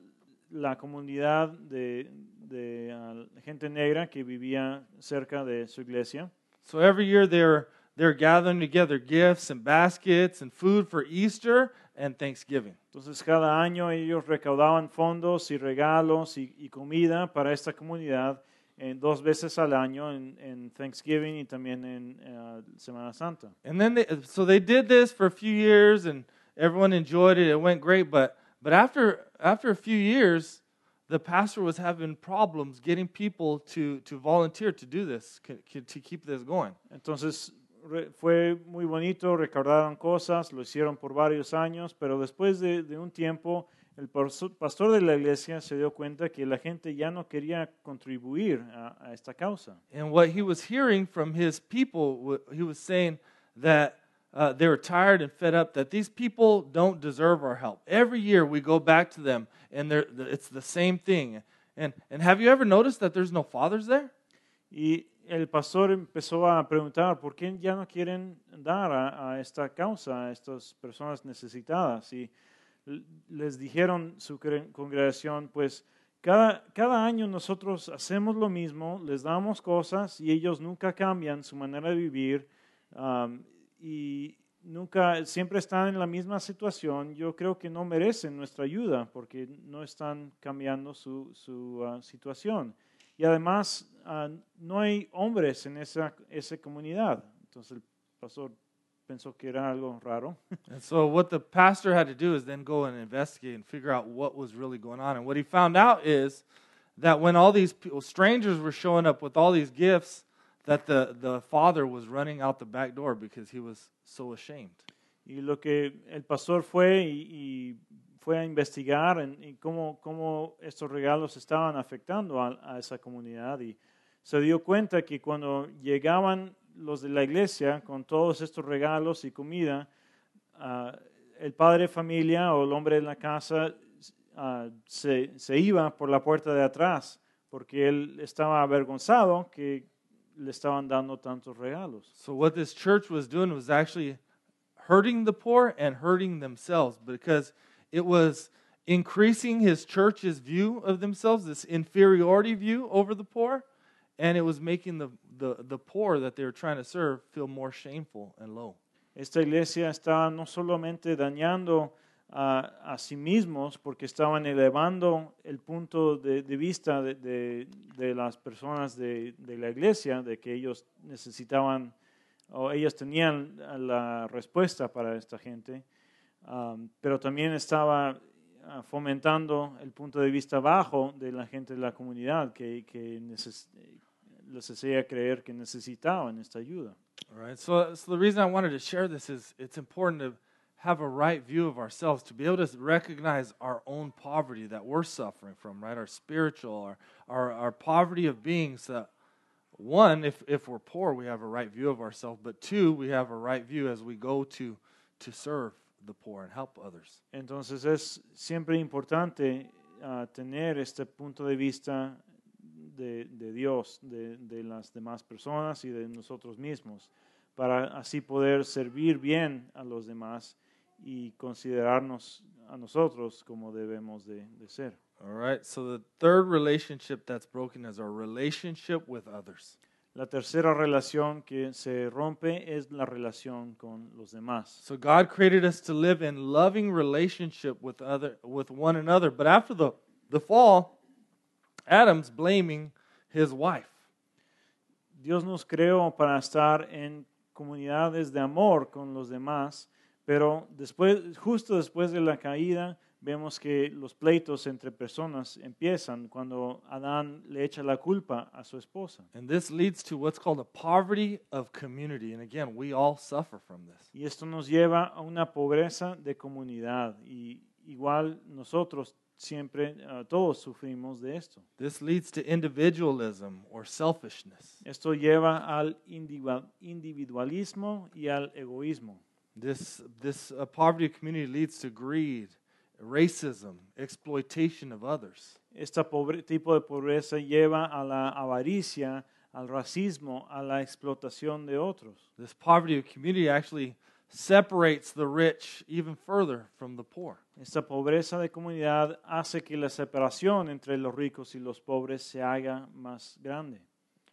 [SPEAKER 1] la comunidad de, de uh, gente negra que vivía cerca de su iglesia.
[SPEAKER 2] So every year they're they're gathering together gifts and baskets and food for Easter and Thanksgiving.
[SPEAKER 1] Entonces cada año ellos recaudaban fondos y regalos y, y comida para esta comunidad en dos veces al año en, en Thanksgiving y también en uh, Semana Santa.
[SPEAKER 2] And then they, so they did this for a few years and everyone enjoyed it. It went great, but but after after a few years, the pastor was having problems getting people to to volunteer to do this to keep this going.
[SPEAKER 1] Entonces fue muy bonito, recordaron cosas, lo hicieron por varios años, pero después de, de un tiempo el pastor de la iglesia se dio cuenta que la gente ya no quería contribuir a, a esta causa.
[SPEAKER 2] And what he was hearing from his people, he was saying that uh, they were tired and fed up that these people don't deserve our help. Every year we go back to them and it's the same thing. And, and have you ever noticed that there's no fathers there?
[SPEAKER 1] Y el pastor empezó a preguntar por qué ya no quieren dar a, a esta causa, a estas personas necesitadas. Y les dijeron su congregación, pues cada, cada año nosotros hacemos lo mismo, les damos cosas y ellos nunca cambian su manera de vivir um, y nunca, siempre están en la misma situación. Yo creo que no merecen nuestra ayuda porque no están cambiando su, su uh, situación. Y además, uh, no hay hombres en esa, esa comunidad. Entonces el pastor pensó que era algo raro.
[SPEAKER 2] and so what the pastor had to do is then go and investigate and figure out what was really going on. And what he found out is that when all these people, strangers were showing up with all these gifts, that the, the father was running out the back door because he was so ashamed.
[SPEAKER 1] Y lo que el pastor fue y, y fue a investigar en, cómo, cómo estos regalos estaban afectando a, a esa comunidad y se dio cuenta que cuando llegaban los de la iglesia con todos estos regalos y comida, uh, el padre de familia o el hombre de la casa uh, se, se, iba por la puerta de atrás porque él estaba avergonzado que le estaban dando tantos regalos.
[SPEAKER 2] So what this church was doing was actually hurting the poor and hurting themselves because it was increasing his church's view of themselves, this inferiority view over the poor, and it was making the the, the poor that they were trying to serve feel more shameful and low.
[SPEAKER 1] Esta iglesia está no solamente dañando a, a sí mismos porque estaban elevando el punto de, vista de, las personas de, la iglesia, de que ellos necesitaban o ellos tenían la respuesta para esta gente, um, pero también estaba uh, fomentando el punto de vista bajo de la gente de la comunidad que, que les hacía creer que necesitaban esta ayuda.
[SPEAKER 2] All right. So, so the reason I wanted to share this is it's important to have a right view of ourselves, to be able to recognize our own poverty that we're suffering from, right? Our spiritual, our, our, our poverty of being. So, one, if, if we're poor, we have a right view of ourselves, but two, we have a right view as we go to, to serve the poor and help others.
[SPEAKER 1] Entonces es siempre importante uh, tener este punto de vista de, de Dios, de, de las demás personas y de nosotros mismos, para así poder servir bien a los demás y considerarnos a nosotros como debemos de, de ser.
[SPEAKER 2] All right. So the third relationship that's broken is our relationship with others.
[SPEAKER 1] La tercera relación que se rompe es la relación con los demás.
[SPEAKER 2] So God created us to live in loving relationship with other with one another, but after the the fall, Adam's blaming his wife.
[SPEAKER 1] Dios nos creó para estar en comunidades de amor con los demás, pero después, justo después de la caída, vemos que los pleitos entre personas empiezan cuando Adán le echa la culpa a su esposa.
[SPEAKER 2] And this leads to what's called a poverty of community. And again, we all suffer from this.
[SPEAKER 1] Y esto nos lleva a una pobreza de comunidad. Y igual nosotros siempre, uh, todos sufrimos de esto.
[SPEAKER 2] This leads to individualism or selfishness.
[SPEAKER 1] Esto lleva al individualismo y al egoísmo.
[SPEAKER 2] This, this uh, poverty of community leads to greed, racism, exploitation of others.
[SPEAKER 1] Este pobre, tipo de pobreza lleva a la avaricia, al racismo, a la explotación de otros.
[SPEAKER 2] This poverty of community actually separates the rich even further from the poor.
[SPEAKER 1] Esta pobreza de comunidad hace que la separación entre los ricos y los pobres se haga más grande.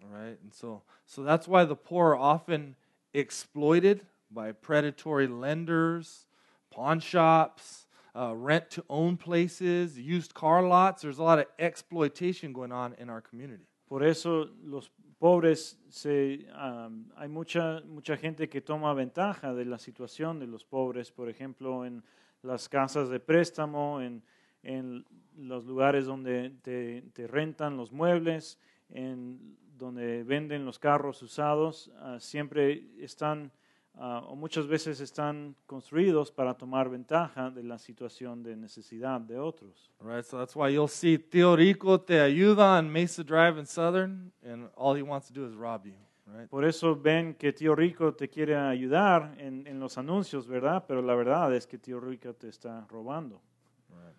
[SPEAKER 2] All right, and so so that's why the poor are often exploited by predatory lenders, pawn shops, uh, rent to own places, used car lots. There's a lot of exploitation going on in our community.
[SPEAKER 1] Por eso los pobres se um, hay mucha mucha gente que toma ventaja de la situación de los pobres, por ejemplo, en las casas de préstamo, en, en los lugares donde te, te rentan los muebles, en donde venden los carros usados, uh, siempre están uh, o muchas veces están construidos para tomar ventaja de la situación de necesidad de otros.
[SPEAKER 2] All right, so that's why you'll see Tío Rico te ayuda on Mesa Drive in Southern, and all he wants to do is rob you. Right?
[SPEAKER 1] Por eso ven que Tío Rico te quiere ayudar en, en los anuncios, ¿verdad? Pero la verdad es que Tío Rico te está robando.
[SPEAKER 2] Right.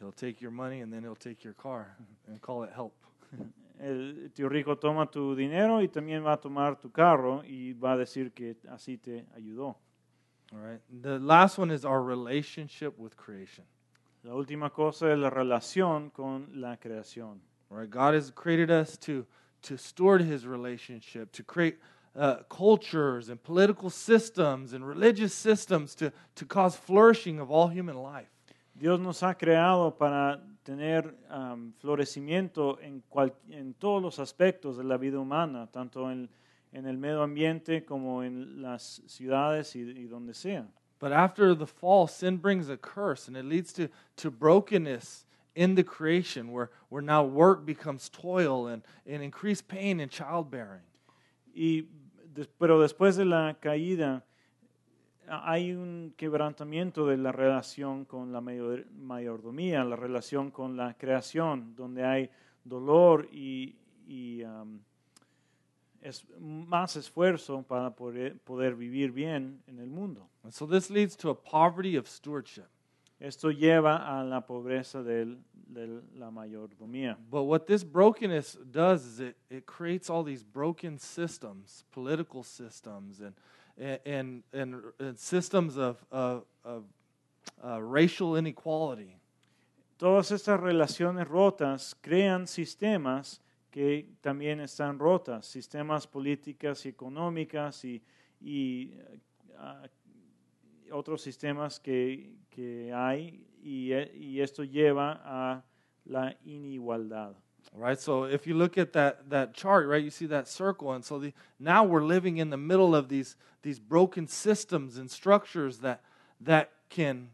[SPEAKER 2] He'll take your money and then he'll take your car and call it help.
[SPEAKER 1] El tío rico toma tu dinero y también va a tomar tu carro y va a decir que así te ayudó.
[SPEAKER 2] All right. The last one is our relationship with creation.
[SPEAKER 1] La última cosa es la relación con la creación.
[SPEAKER 2] All right. God has created us to to steward His relationship, to create uh, cultures and political systems and religious systems to to cause flourishing of all human life.
[SPEAKER 1] Dios nos ha creado para tener um, florecimiento en, cual, en todos los aspectos de la vida humana, tanto en, en el medio ambiente como en las ciudades y, y donde sea.
[SPEAKER 2] But after the fall, sin brings a curse, and it leads to to brokenness in the creation, where where now work becomes toil and and increased pain in childbearing.
[SPEAKER 1] Y pero después de la caída hay un quebrantamiento de la relación con la mayor- mayordomía, la relación con la creación, donde hay dolor y, y, um, es más esfuerzo para poder, poder vivir bien en el mundo.
[SPEAKER 2] And so this leads to a poverty of stewardship.
[SPEAKER 1] Esto lleva a la pobreza del- de la mayordomía.
[SPEAKER 2] But what this brokenness does is it, it creates all these broken systems, political systems, and and and, and systems of of, of uh, racial inequality.
[SPEAKER 1] Todas estas relaciones rotas crean sistemas que también están rotas, sistemas políticas y económicas y, y, ah, otros sistemas que, que hay y, y esto lleva a la inigualdad.
[SPEAKER 2] Right. So if you look at that that chart, right, you see that circle, and so the, now we're living in the middle of these these broken systems and structures that that can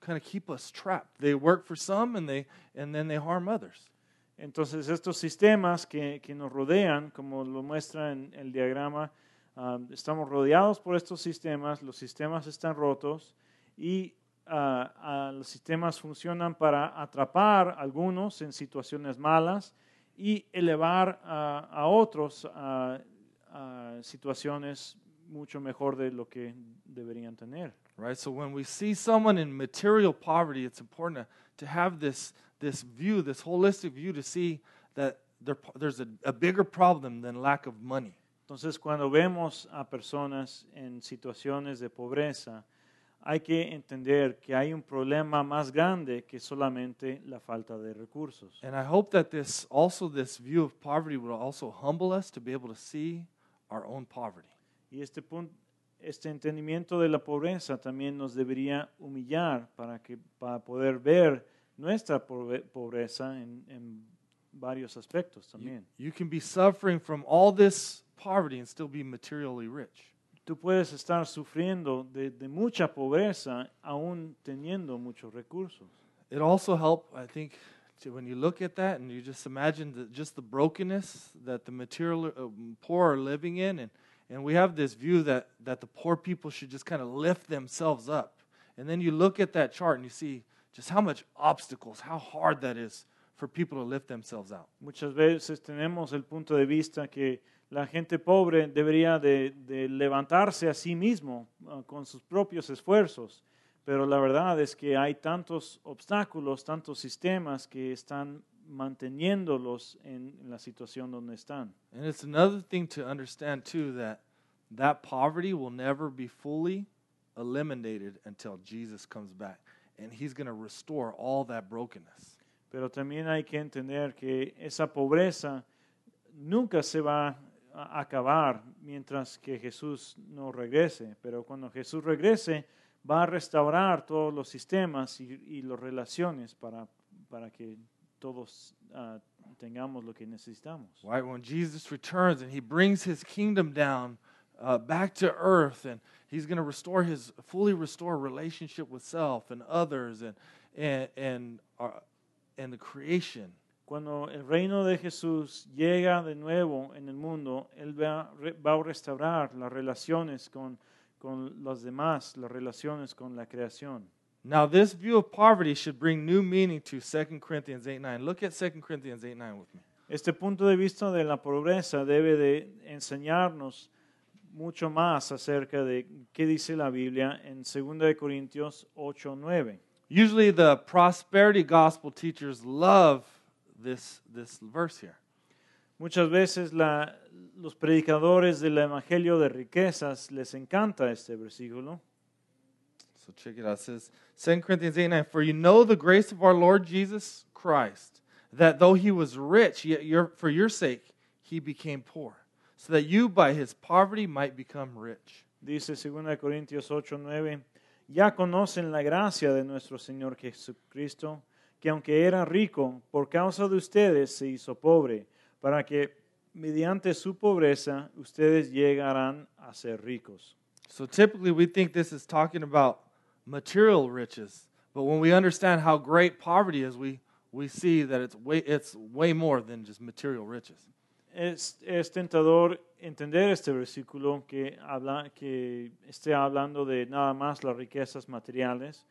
[SPEAKER 2] kind of keep us trapped. They work for some, and they and then they harm others.
[SPEAKER 1] Entonces estos sistemas que, que nos rodean, como lo muestra en el diagrama, ah, estamos rodeados por estos sistemas, los sistemas están rotos y ah, ah, los sistemas funcionan para atrapar a algunos en situaciones malas y elevar a- otros a situaciones mucho mejor de lo que deberían tener.
[SPEAKER 2] Right? So when we see someone in material poverty, it's important to, to have this, this view, this holistic view to see that there, there's a, a bigger problem than lack of money.
[SPEAKER 1] Entonces, cuando vemos a personas en situaciones de pobreza, hay que entender que hay un problema más grande que solamente la falta de recursos.
[SPEAKER 2] And I hope that this also this view of poverty will also humble us to be able to see our own poverty.
[SPEAKER 1] Y este punto, este entendimiento de la pobreza también nos debería humillar para que para poder ver nuestra pobre- pobreza en, en varios aspectos
[SPEAKER 2] You,
[SPEAKER 1] también.
[SPEAKER 2] you can be suffering from all this poverty and still be materially rich.
[SPEAKER 1] Tú puedes estar sufriendo de, de mucha pobreza aún teniendo muchos recursos.
[SPEAKER 2] It also help, I think, to, when you look at that and you just imagine the, just the brokenness that the material uh, poor are living in, and, and we have this view that, that the poor people should just kind of lift themselves up. And then you look at that chart and you see just how much obstacles, how hard that is for people to lift themselves out.
[SPEAKER 1] Muchas veces tenemos el punto de vista que la gente pobre debería de, de levantarse a sí mismo ah, con sus propios esfuerzos, pero la verdad es que hay tantos obstáculos, tantos sistemas que están manteniéndolos en, en la situación donde están.
[SPEAKER 2] And it's another thing to understand too that that poverty will never be fully eliminated until Jesus comes back and he's going to restore all that brokenness.
[SPEAKER 1] Pero también hay que entender que esa pobreza nunca se va acabar mientras que Jesús no regrese. Pero cuando Jesús regrese, va a restaurar todos los sistemas y, y las relaciones para, para que todos ah, tengamos lo que necesitamos.
[SPEAKER 2] Right? When Jesus returns and he brings his kingdom down uh, back to earth and he's going to restore his fully restore relationship with self and others and and and, uh, and the creation.
[SPEAKER 1] Cuando el reino de Jesús llega de nuevo en el mundo, Él va, va a restaurar las relaciones con, con los demás, las relaciones con la creación.
[SPEAKER 2] Now, this view of poverty should bring new meaning to 2 Corinthians 8 9. Look at 2 Corinthians 8 9 with me.
[SPEAKER 1] Este punto de vista de la pobreza debe de enseñarnos mucho más acerca de qué dice la Biblia en 2 de Corintios 8, 9.
[SPEAKER 2] Usually, the prosperity gospel teachers love this, this verse here.
[SPEAKER 1] Muchas veces la- los predicadores del Evangelio de riquezas les encanta este versículo.
[SPEAKER 2] So check it out. It says 2 Corinthians 8 9, For you know the grace of our Lord Jesus Christ, that though he was rich, yet your, for your sake he became poor, so that you by his poverty might become rich.
[SPEAKER 1] Dice 2 Corintios 8, 9, ya conocen la gracia de nuestro Señor Jesucristo, que aunque era rico, por causa de ustedes se hizo pobre, para que mediante su pobreza ustedes llegarán a ser ricos.
[SPEAKER 2] So typically we think this is talking about material riches, but when we understand how great poverty is, we, we see that it's way, it's way more than just material riches.
[SPEAKER 1] Es, es tentador entender este versículo que, habla, que esté hablando de nada más las riquezas materiales,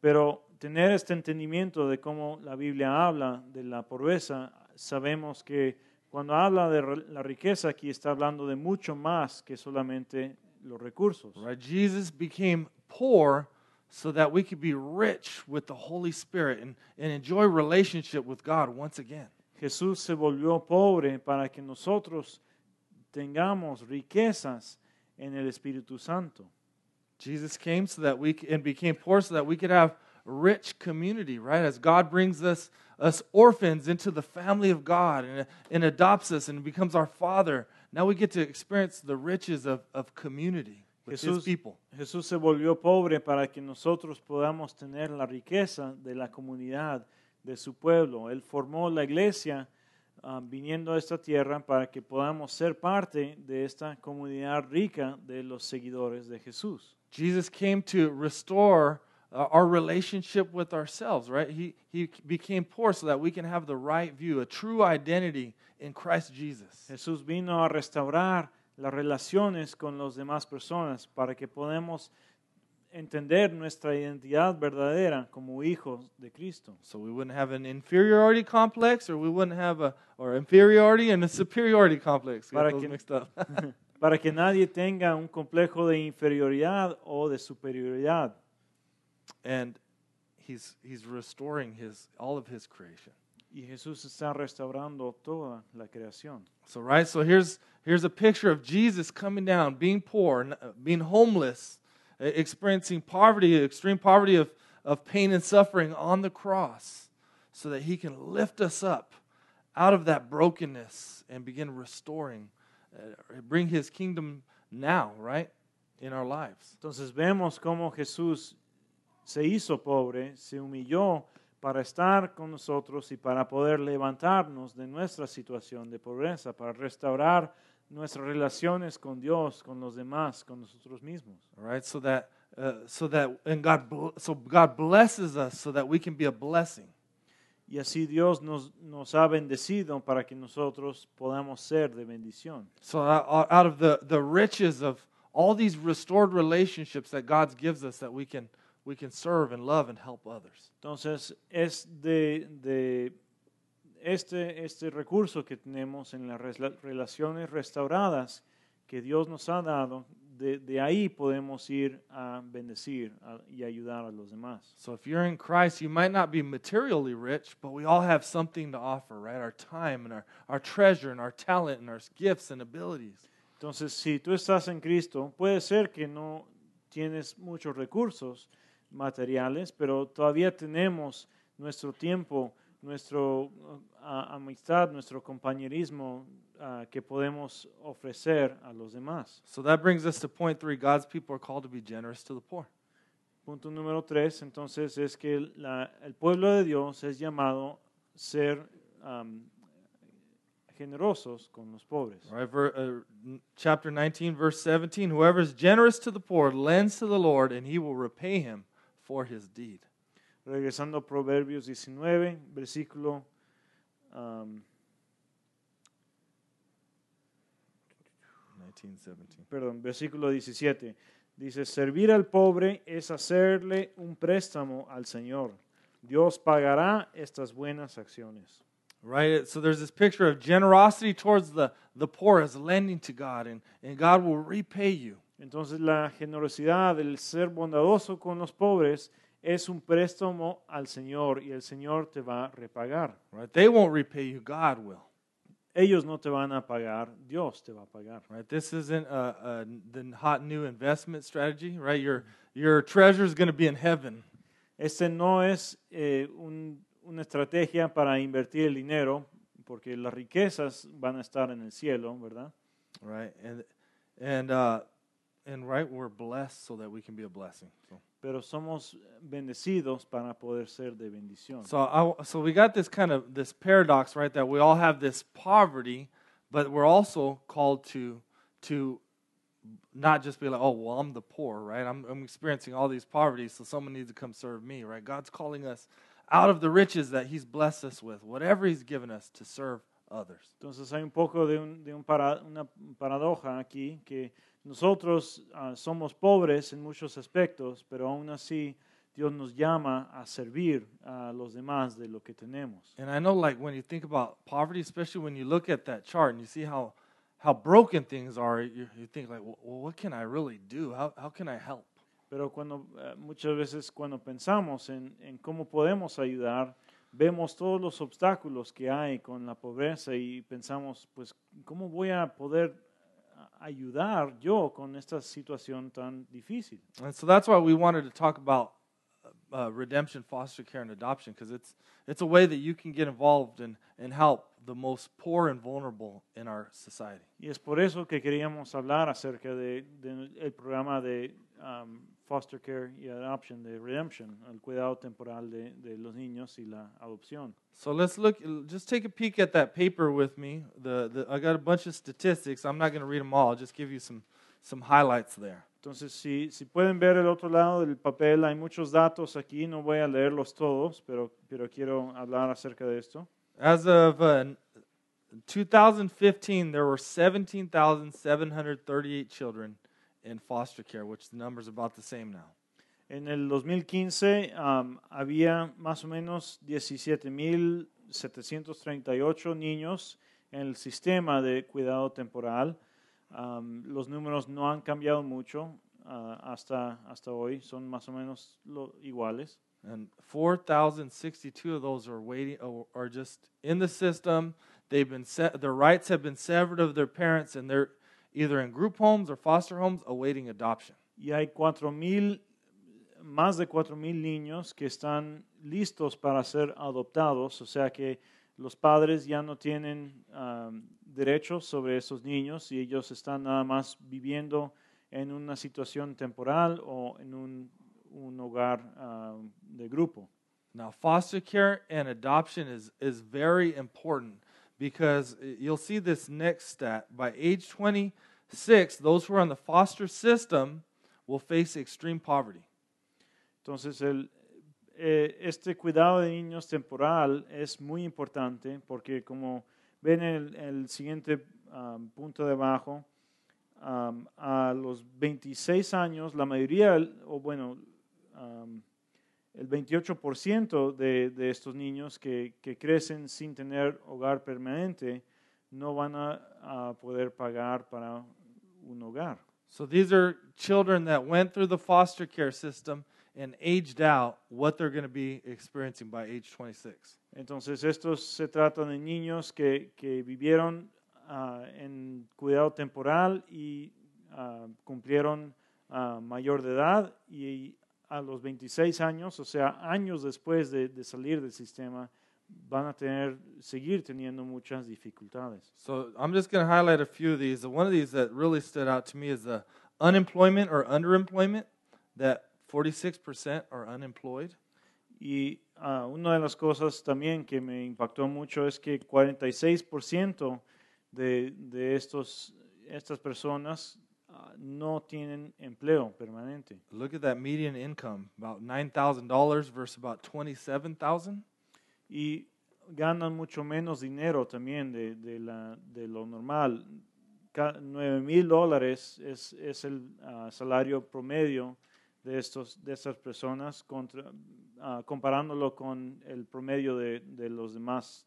[SPEAKER 1] pero tener este entendimiento de cómo la Biblia habla de la pobreza, sabemos que cuando habla de la riqueza aquí está hablando de mucho más que solamente los recursos.
[SPEAKER 2] Right? Jesus became poor so that we could be rich with the Holy Spirit and, and enjoy relationship with God once again.
[SPEAKER 1] Jesús se volvió pobre para que nosotros tengamos riquezas en el Espíritu Santo.
[SPEAKER 2] Jesus came so that we c- and became poor so that we could have rich community, right? As God brings us us orphans into the family of God and, and adopts us and becomes our father. Now we get to experience the riches of, of community with his
[SPEAKER 1] Jesús,
[SPEAKER 2] people.
[SPEAKER 1] Jesús se volvió pobre para que nosotros podamos tener la riqueza de la comunidad, de su pueblo. Él formó la iglesia ah, viniendo a esta tierra para que podamos ser parte de esta comunidad rica de los seguidores de Jesús.
[SPEAKER 2] Jesus came to restore uh, our relationship with ourselves, right? He, he became poor so that we can have the right view, a true identity in Christ Jesus.
[SPEAKER 1] Jesús vino a restaurar las relaciones con las demás personas para que podamos entender nuestra identidad verdadera como hijos de Cristo.
[SPEAKER 2] So we wouldn't have an inferiority complex or we wouldn't have a or inferiority and a superiority complex.
[SPEAKER 1] Para que-
[SPEAKER 2] mixed up.
[SPEAKER 1] para que nadie tenga un complejo de inferioridad o de superioridad.
[SPEAKER 2] And he's he's restoring his all of his creation.
[SPEAKER 1] Y Jesús está restaurando toda la creación.
[SPEAKER 2] So right, so here's here's a picture of Jesus coming down, being poor, being homeless, experiencing poverty, extreme poverty of, of pain and suffering on the cross, so that he can lift us up out of that brokenness and begin restoring, uh, bring his kingdom now, right, in our lives.
[SPEAKER 1] Entonces vemos cómo Jesús se hizo pobre, se humilló para estar con nosotros y para poder levantarnos de nuestra situación de pobreza, para restaurar nuestras relaciones con Dios, con los demás, con nosotros mismos.
[SPEAKER 2] All right, so that uh, so that and God so God blesses us so that we can be a blessing.
[SPEAKER 1] Y así Dios nos, nos ha bendecido para que nosotros podamos ser de bendición.
[SPEAKER 2] So out out of the, the riches of all these restored relationships that God gives us that we can we can serve and love and help others.
[SPEAKER 1] Entonces, es de, de este, este recurso que tenemos en las relaciones restauradas que Dios nos ha dado, de, de ahí podemos ir a bendecir a- y ayudar a los demás.
[SPEAKER 2] So if you're in Christ, you might not be materially rich, but we all have something to offer, right? Our time and our, our treasure and our talent and our gifts and abilities.
[SPEAKER 1] Entonces, si tú estás en Cristo, puede ser que no tienes muchos recursos materiales, pero todavía tenemos nuestro tiempo, nuestra amistad, nuestro compañerismo ah, que podemos ofrecer a los demás.
[SPEAKER 2] So that brings us to point three. God's people are called to be generous to the poor.
[SPEAKER 1] Punto número tres, entonces, es que la- el pueblo de Dios es llamado ser am, generosos con los pobres.
[SPEAKER 2] All right, ver, uh, chapter 19, verse 17. Whoever is generous to the poor lends to the Lord, and he will repay him for his deed.
[SPEAKER 1] Regresando a Proverbios 19, versículo am,
[SPEAKER 2] 19, 17.
[SPEAKER 1] perdón, versículo 17. Dice, servir al pobre es hacerle un préstamo al Señor. Dios pagará estas buenas acciones.
[SPEAKER 2] Right? So there's this picture of generosity towards the, the poor as lending to God, and, and God will repay you.
[SPEAKER 1] Entonces la generosidad, el ser bondadoso con los pobres, es un préstamo al Señor y el Señor te va a repagar.
[SPEAKER 2] Right? They won't repay you, God will.
[SPEAKER 1] Ellos no te van a pagar, Dios te va a pagar.
[SPEAKER 2] Right? This isn't a, a, the hot new investment strategy, right? Your, your treasure is going to be in heaven.
[SPEAKER 1] Este no es eh, un- una estrategia para invertir el dinero, porque las riquezas van a estar en el cielo, ¿verdad?
[SPEAKER 2] Right? And, and, uh, and right, we're blessed so that we can be a blessing. So.
[SPEAKER 1] Pero somos bendecidos para poder ser de bendición.
[SPEAKER 2] So, I, so we got this kind of this paradox, right? That we all have this poverty, but we're also called to to not just be like, oh, well, I'm the poor, right? I'm, I'm experiencing all these poverties, so someone needs to come serve me, right? God's calling us out of the riches that He's blessed us with, whatever He's given us, to serve others.
[SPEAKER 1] Entonces hay un poco de, un- de un para- una paradoja aquí, que nosotros ah, somos pobres en muchos aspectos, pero aún así Dios nos llama a servir a los demás de lo que tenemos.
[SPEAKER 2] And I know, like, when you think about poverty, especially when you look at that chart and you see how how broken things are, you, you think like, well, what can I really do? How how can I help?
[SPEAKER 1] Pero cuando eh, muchas veces cuando pensamos en, en cómo podemos ayudar, vemos todos los obstáculos que hay con la pobreza y pensamos, pues, ¿cómo voy a poder ayudar yo con esta situación tan difícil?
[SPEAKER 2] And so that's why we wanted to talk about uh, redemption, foster care, and adoption because it's it's a way that you can get involved and and help the most poor and vulnerable in our society.
[SPEAKER 1] Y es por eso que queríamos hablar acerca del de, el programa de um, foster care y adoption, de redemption, el cuidado temporal de, de los niños y la adopción.
[SPEAKER 2] So let's look. Just take a peek at that paper with me. The, the I got a bunch of statistics. I'm not going to read them all. I'll just give you some some highlights there.
[SPEAKER 1] Entonces, si, si pueden ver el otro lado del papel, hay muchos datos aquí, no voy a leerlos todos, pero, pero quiero hablar acerca de esto.
[SPEAKER 2] As of uh, 2015, there were 17,738 children in foster care, which the number's about the same now.
[SPEAKER 1] En el 2015 um, había más o menos 17.738 niños en el sistema de cuidado temporal. Um, los números no han cambiado mucho uh, hasta, hasta hoy, son más o menos lo- iguales.
[SPEAKER 2] And 4,062 of those are waiting, are just in the system. They've been set, their rights have been severed of their parents, and they're either in group homes or foster homes awaiting adoption.
[SPEAKER 1] Y hay cuatro mil, más de cuatro mil niños que están listos para ser adoptados, o sea que los padres ya no tienen um, derechos sobre esos niños y ellos están nada más viviendo en una situación temporal o en un, un hogar um, de grupo.
[SPEAKER 2] Now, foster care and adoption is, is very important because you'll see this next stat. By age 26, those who are on the foster system will face extreme poverty.
[SPEAKER 1] Entonces, el, eh, este cuidado de niños temporal es muy importante porque como ven el, el siguiente um, punto debajo, um, a los 26 años, la mayoría, o bueno, um, el 28% de, de estos niños que, que crecen sin tener hogar permanente no van a, a poder pagar para un hogar.
[SPEAKER 2] So these are children that went through the foster care system and aged out what they're going to be experiencing by age 26.
[SPEAKER 1] Entonces, estos se tratan de niños que, que vivieron ah, en cuidado temporal y ah, cumplieron ah, mayor de edad y a los 26 años, o sea, años después de, de salir del sistema, van a tener, seguir teniendo muchas dificultades.
[SPEAKER 2] So I'm just going to highlight a few of these. One of these that really stood out to me is the unemployment or underemployment, that 46% are unemployed.
[SPEAKER 1] Y ah, una de las cosas también que me impactó mucho es que 46% de, de estos, estas personas ah, no tienen empleo permanente.
[SPEAKER 2] Look at that median income, about $9,000 versus about 27,000.
[SPEAKER 1] Y ganan mucho menos dinero también de, de, la, de lo normal. Ca- 9 mil dólares es, es el ah, salario promedio de, estos, de estas personas contra, ah, comparándolo con el promedio de, de los demás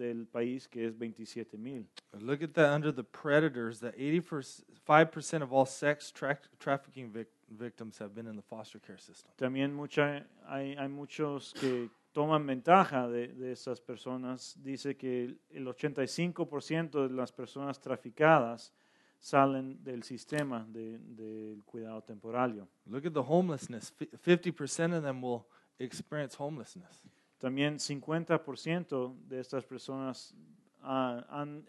[SPEAKER 1] del país que es 27 mil.
[SPEAKER 2] Look at that under the predators, that 85% of all sex tra- trafficking vic- victims have been in the foster care system.
[SPEAKER 1] También mucha, hay, hay muchos que toman ventaja de, de esas personas. Dice que el 85% de las personas traficadas salen del sistema de- del cuidado temporario.
[SPEAKER 2] Look at the homelessness. Fi- 50% of them will experience homelessness.
[SPEAKER 1] También 50% de estas personas ah, han,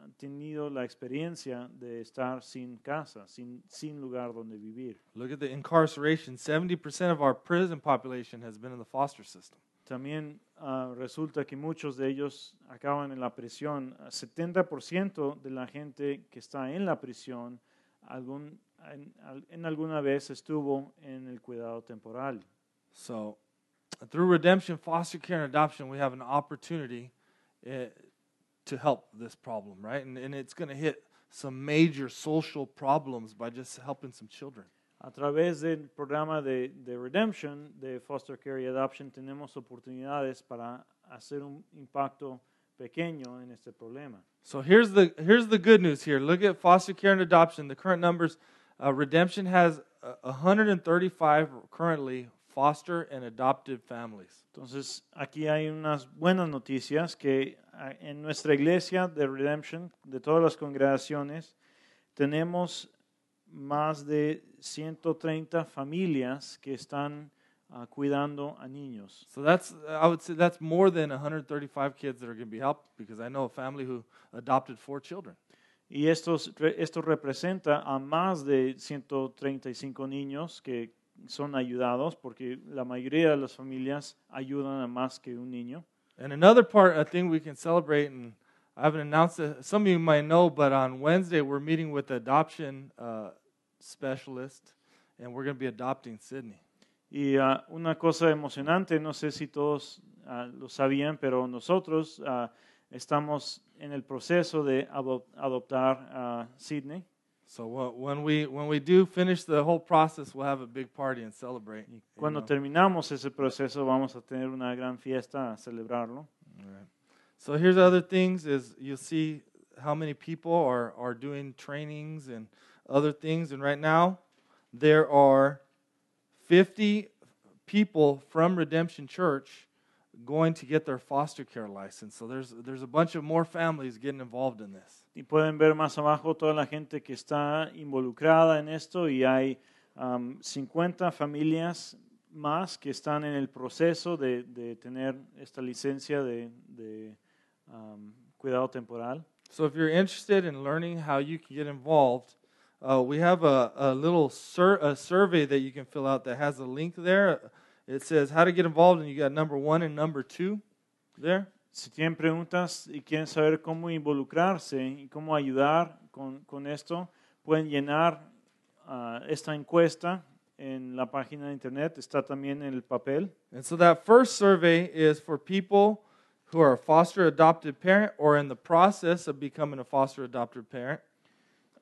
[SPEAKER 1] han tenido la experiencia de estar sin casa, sin, sin lugar donde vivir.
[SPEAKER 2] Look at the incarceration. 70% of our prison population has been in the foster system.
[SPEAKER 1] También ah, resulta que muchos de ellos acaban en la prisión. 70% de la gente que está en la prisión algún, en, en alguna vez estuvo en el cuidado temporal.
[SPEAKER 2] So, through redemption, foster care, and adoption, we have an opportunity uh, to help this problem, right? And, and it's going to hit some major social problems by just helping some children.
[SPEAKER 1] A través del programa de, de Redemption, de Foster Care y Adoption, tenemos oportunidades para hacer un impacto pequeño en este problema.
[SPEAKER 2] So here's the here's the good news here. Look at foster care and adoption. The current numbers, uh, redemption has uh, 135 currently foster and adopted families.
[SPEAKER 1] Entonces, aquí hay unas buenas noticias que ah, en nuestra iglesia de Redemption, de todas las congregaciones, tenemos más de 130 familias que están ah, cuidando a niños.
[SPEAKER 2] So that's I would say that's more than 135 kids that are going to be helped because I know a family who adopted four children.
[SPEAKER 1] Y estos, esto representa a más de 135 niños que son ayudados, porque la mayoría de las familias ayudan a más que un niño.
[SPEAKER 2] And another part, I think we can celebrate, and I haven't announced it. Some of you might know, but on Wednesday we're meeting with the adoption uh, specialist, and we're going to be adopting Sydney.
[SPEAKER 1] Y ah, una cosa emocionante, no sé si todos ah, lo sabían, pero nosotros ah, estamos en el proceso de ado- adoptar a Sydney.
[SPEAKER 2] So when we when we do finish the whole process, we'll have a big party and celebrate. you
[SPEAKER 1] Cuando
[SPEAKER 2] know.
[SPEAKER 1] terminamos ese proceso vamos a tener una gran fiesta a celebrarlo.
[SPEAKER 2] Alright. So here's other things: is you'll see how many people are are doing trainings and other things. And right now, there are 50 people from Redemption Church going to get their foster care license. So there's there's a bunch of more families getting involved in this.
[SPEAKER 1] Y pueden ver más abajo toda la gente que está involucrada en esto y hay um, 50 familias más que están en el proceso de, de tener esta licencia de, de um, cuidado temporal.
[SPEAKER 2] So if you're interested in learning how you can get involved, uh, we have a, a little sur- a survey that you can fill out that has a link there. It says how to get involved, and you got number one and number two there.
[SPEAKER 1] Si tienen preguntas y quieren saber cómo involucrarse y cómo ayudar con, con esto, pueden llenar ah, esta encuesta en la página de internet. Está también en el papel.
[SPEAKER 2] And so that first survey is for people who are a foster adopted parent or in the process of becoming a foster adopted parent.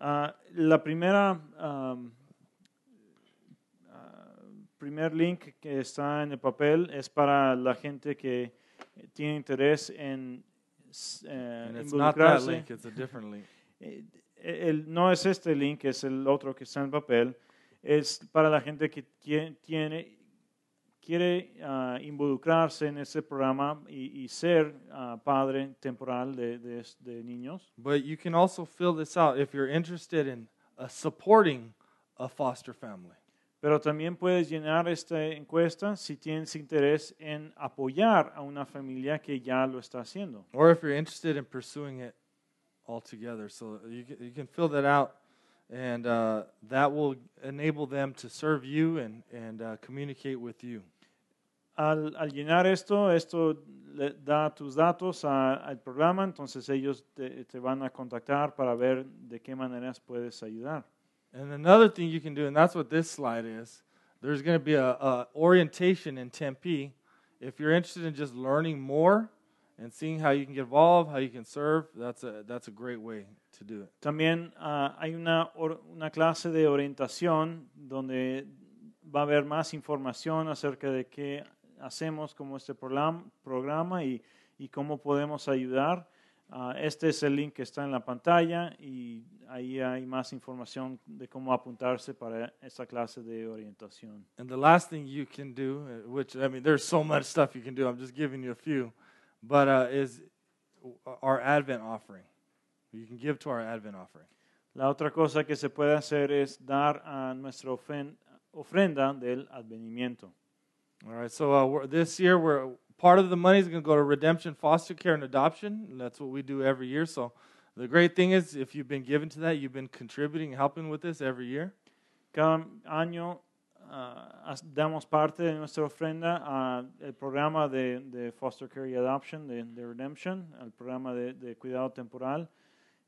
[SPEAKER 1] Ah, la primera, um, primer link que está en el papel es para la gente que tiene interés en eh, involucrarse.
[SPEAKER 2] link, it's a different link.
[SPEAKER 1] Eh, el- no es este link, es el otro que está en el papel. Es para la gente que tie- tiene, quiere ah, involucrarse en este programa y, y ser ah, padre temporal de, de- de niños.
[SPEAKER 2] But you can also fill this out if you're interested in uh, supporting a foster family.
[SPEAKER 1] Pero también puedes llenar esta encuesta si tienes interés en apoyar a una familia que ya lo está haciendo.
[SPEAKER 2] or if you're interested in pursuing it altogether. So you can, you can fill that out, and uh, that will enable them to serve you and, and uh, communicate with you.
[SPEAKER 1] Al, al llenar esto, esto le da tus datos a- al programa, entonces ellos te, te van a contactar para ver de qué maneras puedes ayudar.
[SPEAKER 2] And another thing you can do, and that's what this slide is, there's going to be a, a orientation in Tempe. If you're interested in just learning more and seeing how you can get involved, how you can serve, that's a, that's a great way to do it.
[SPEAKER 1] También ah, hay una, or- una clase de orientación donde va a haber más información acerca de qué hacemos como este program- programa y, y cómo podemos ayudar. Ah, este es el link que está en la pantalla y ahí hay más información de cómo apuntarse para esta clase de orientación.
[SPEAKER 2] And the last thing you can do, uh, which I mean, there's so much stuff you can do. I'm just giving you a few, but uh, is our Advent offering. You can give to our Advent offering.
[SPEAKER 1] La otra cosa que se puede hacer es dar a nuestra ofrenda del advenimiento.
[SPEAKER 2] All right. So uh, this year, we're part of the money is going to go to redemption, foster care, and adoption. And that's what we do every year. So the great thing is, if you've been given to that, you've been contributing, helping with this every year.
[SPEAKER 1] Cada año ah, as- damos parte de nuestra ofrenda al programa de, de Foster Care y Adoption, de, de Redemption, al programa de, de cuidado temporal.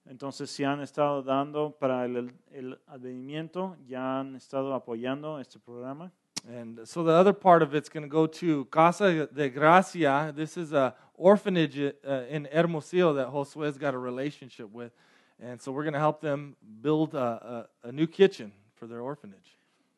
[SPEAKER 1] Entonces, si han estado dando para el, el advenimiento, ya han estado apoyando este programa.
[SPEAKER 2] And so the other part of it's going to go to Casa de Gracia. This is a orphanage uh, in Hermosillo that Josue's got a relationship with. And so we're going to help them build a, a, a new kitchen for their orphanage.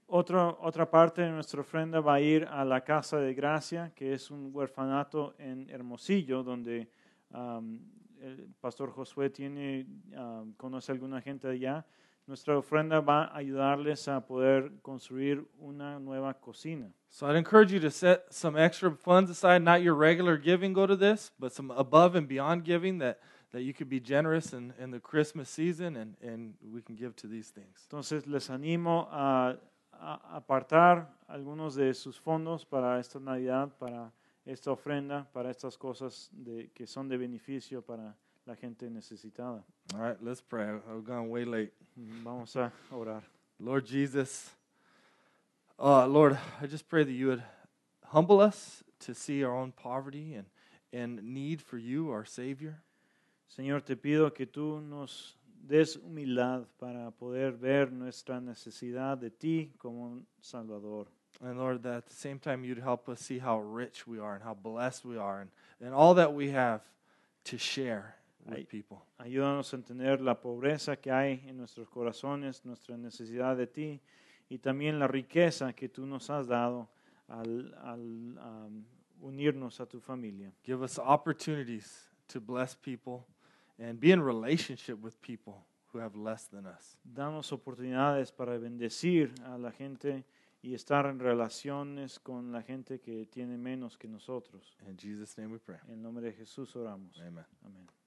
[SPEAKER 1] Otro, otra parte de nuestra ofrenda va a ir a la Casa de Gracia, que es un huerfanato en Hermosillo, donde um, el pastor Josué tiene, um, conoce a alguna gente allá. Nuestra ofrenda va a ayudarles a poder construir una nueva cocina.
[SPEAKER 2] So I'd encourage you to set some extra funds aside, not your regular giving go to this, but some above and beyond giving that, that you could be generous in, in the Christmas season and, and we can give to these things.
[SPEAKER 1] Entonces les animo a, a apartar algunos de sus fondos para esta Navidad, para esta ofrenda, para estas cosas de, que son de beneficio para la gente necesitada.
[SPEAKER 2] All right, let's pray. I've gone way late.
[SPEAKER 1] Vamos a orar.
[SPEAKER 2] Lord Jesus, uh, Lord, I just pray that you would humble us to see our own poverty and, and need for you, our Savior.
[SPEAKER 1] Señor, te pido que tú nos des humildad para poder ver nuestra necesidad de ti como un Salvador.
[SPEAKER 2] And Lord, that at the same time you'd help us see how rich we are and how blessed we are and, and all that we have to share with people.
[SPEAKER 1] Ayúdanos a entender la pobreza que hay en nuestros corazones, nuestra necesidad de ti y también la riqueza que tú nos has dado al, al, um, unirnos a tu familia.
[SPEAKER 2] Give us opportunities to bless people and be in relationship with people who have less than us.
[SPEAKER 1] Danos oportunidades para bendecir a la gente y estar en relaciones con la gente que tiene menos que nosotros.
[SPEAKER 2] In Jesus' name we pray.
[SPEAKER 1] En nombre de Jesús oramos.
[SPEAKER 2] Amen.
[SPEAKER 1] Amén.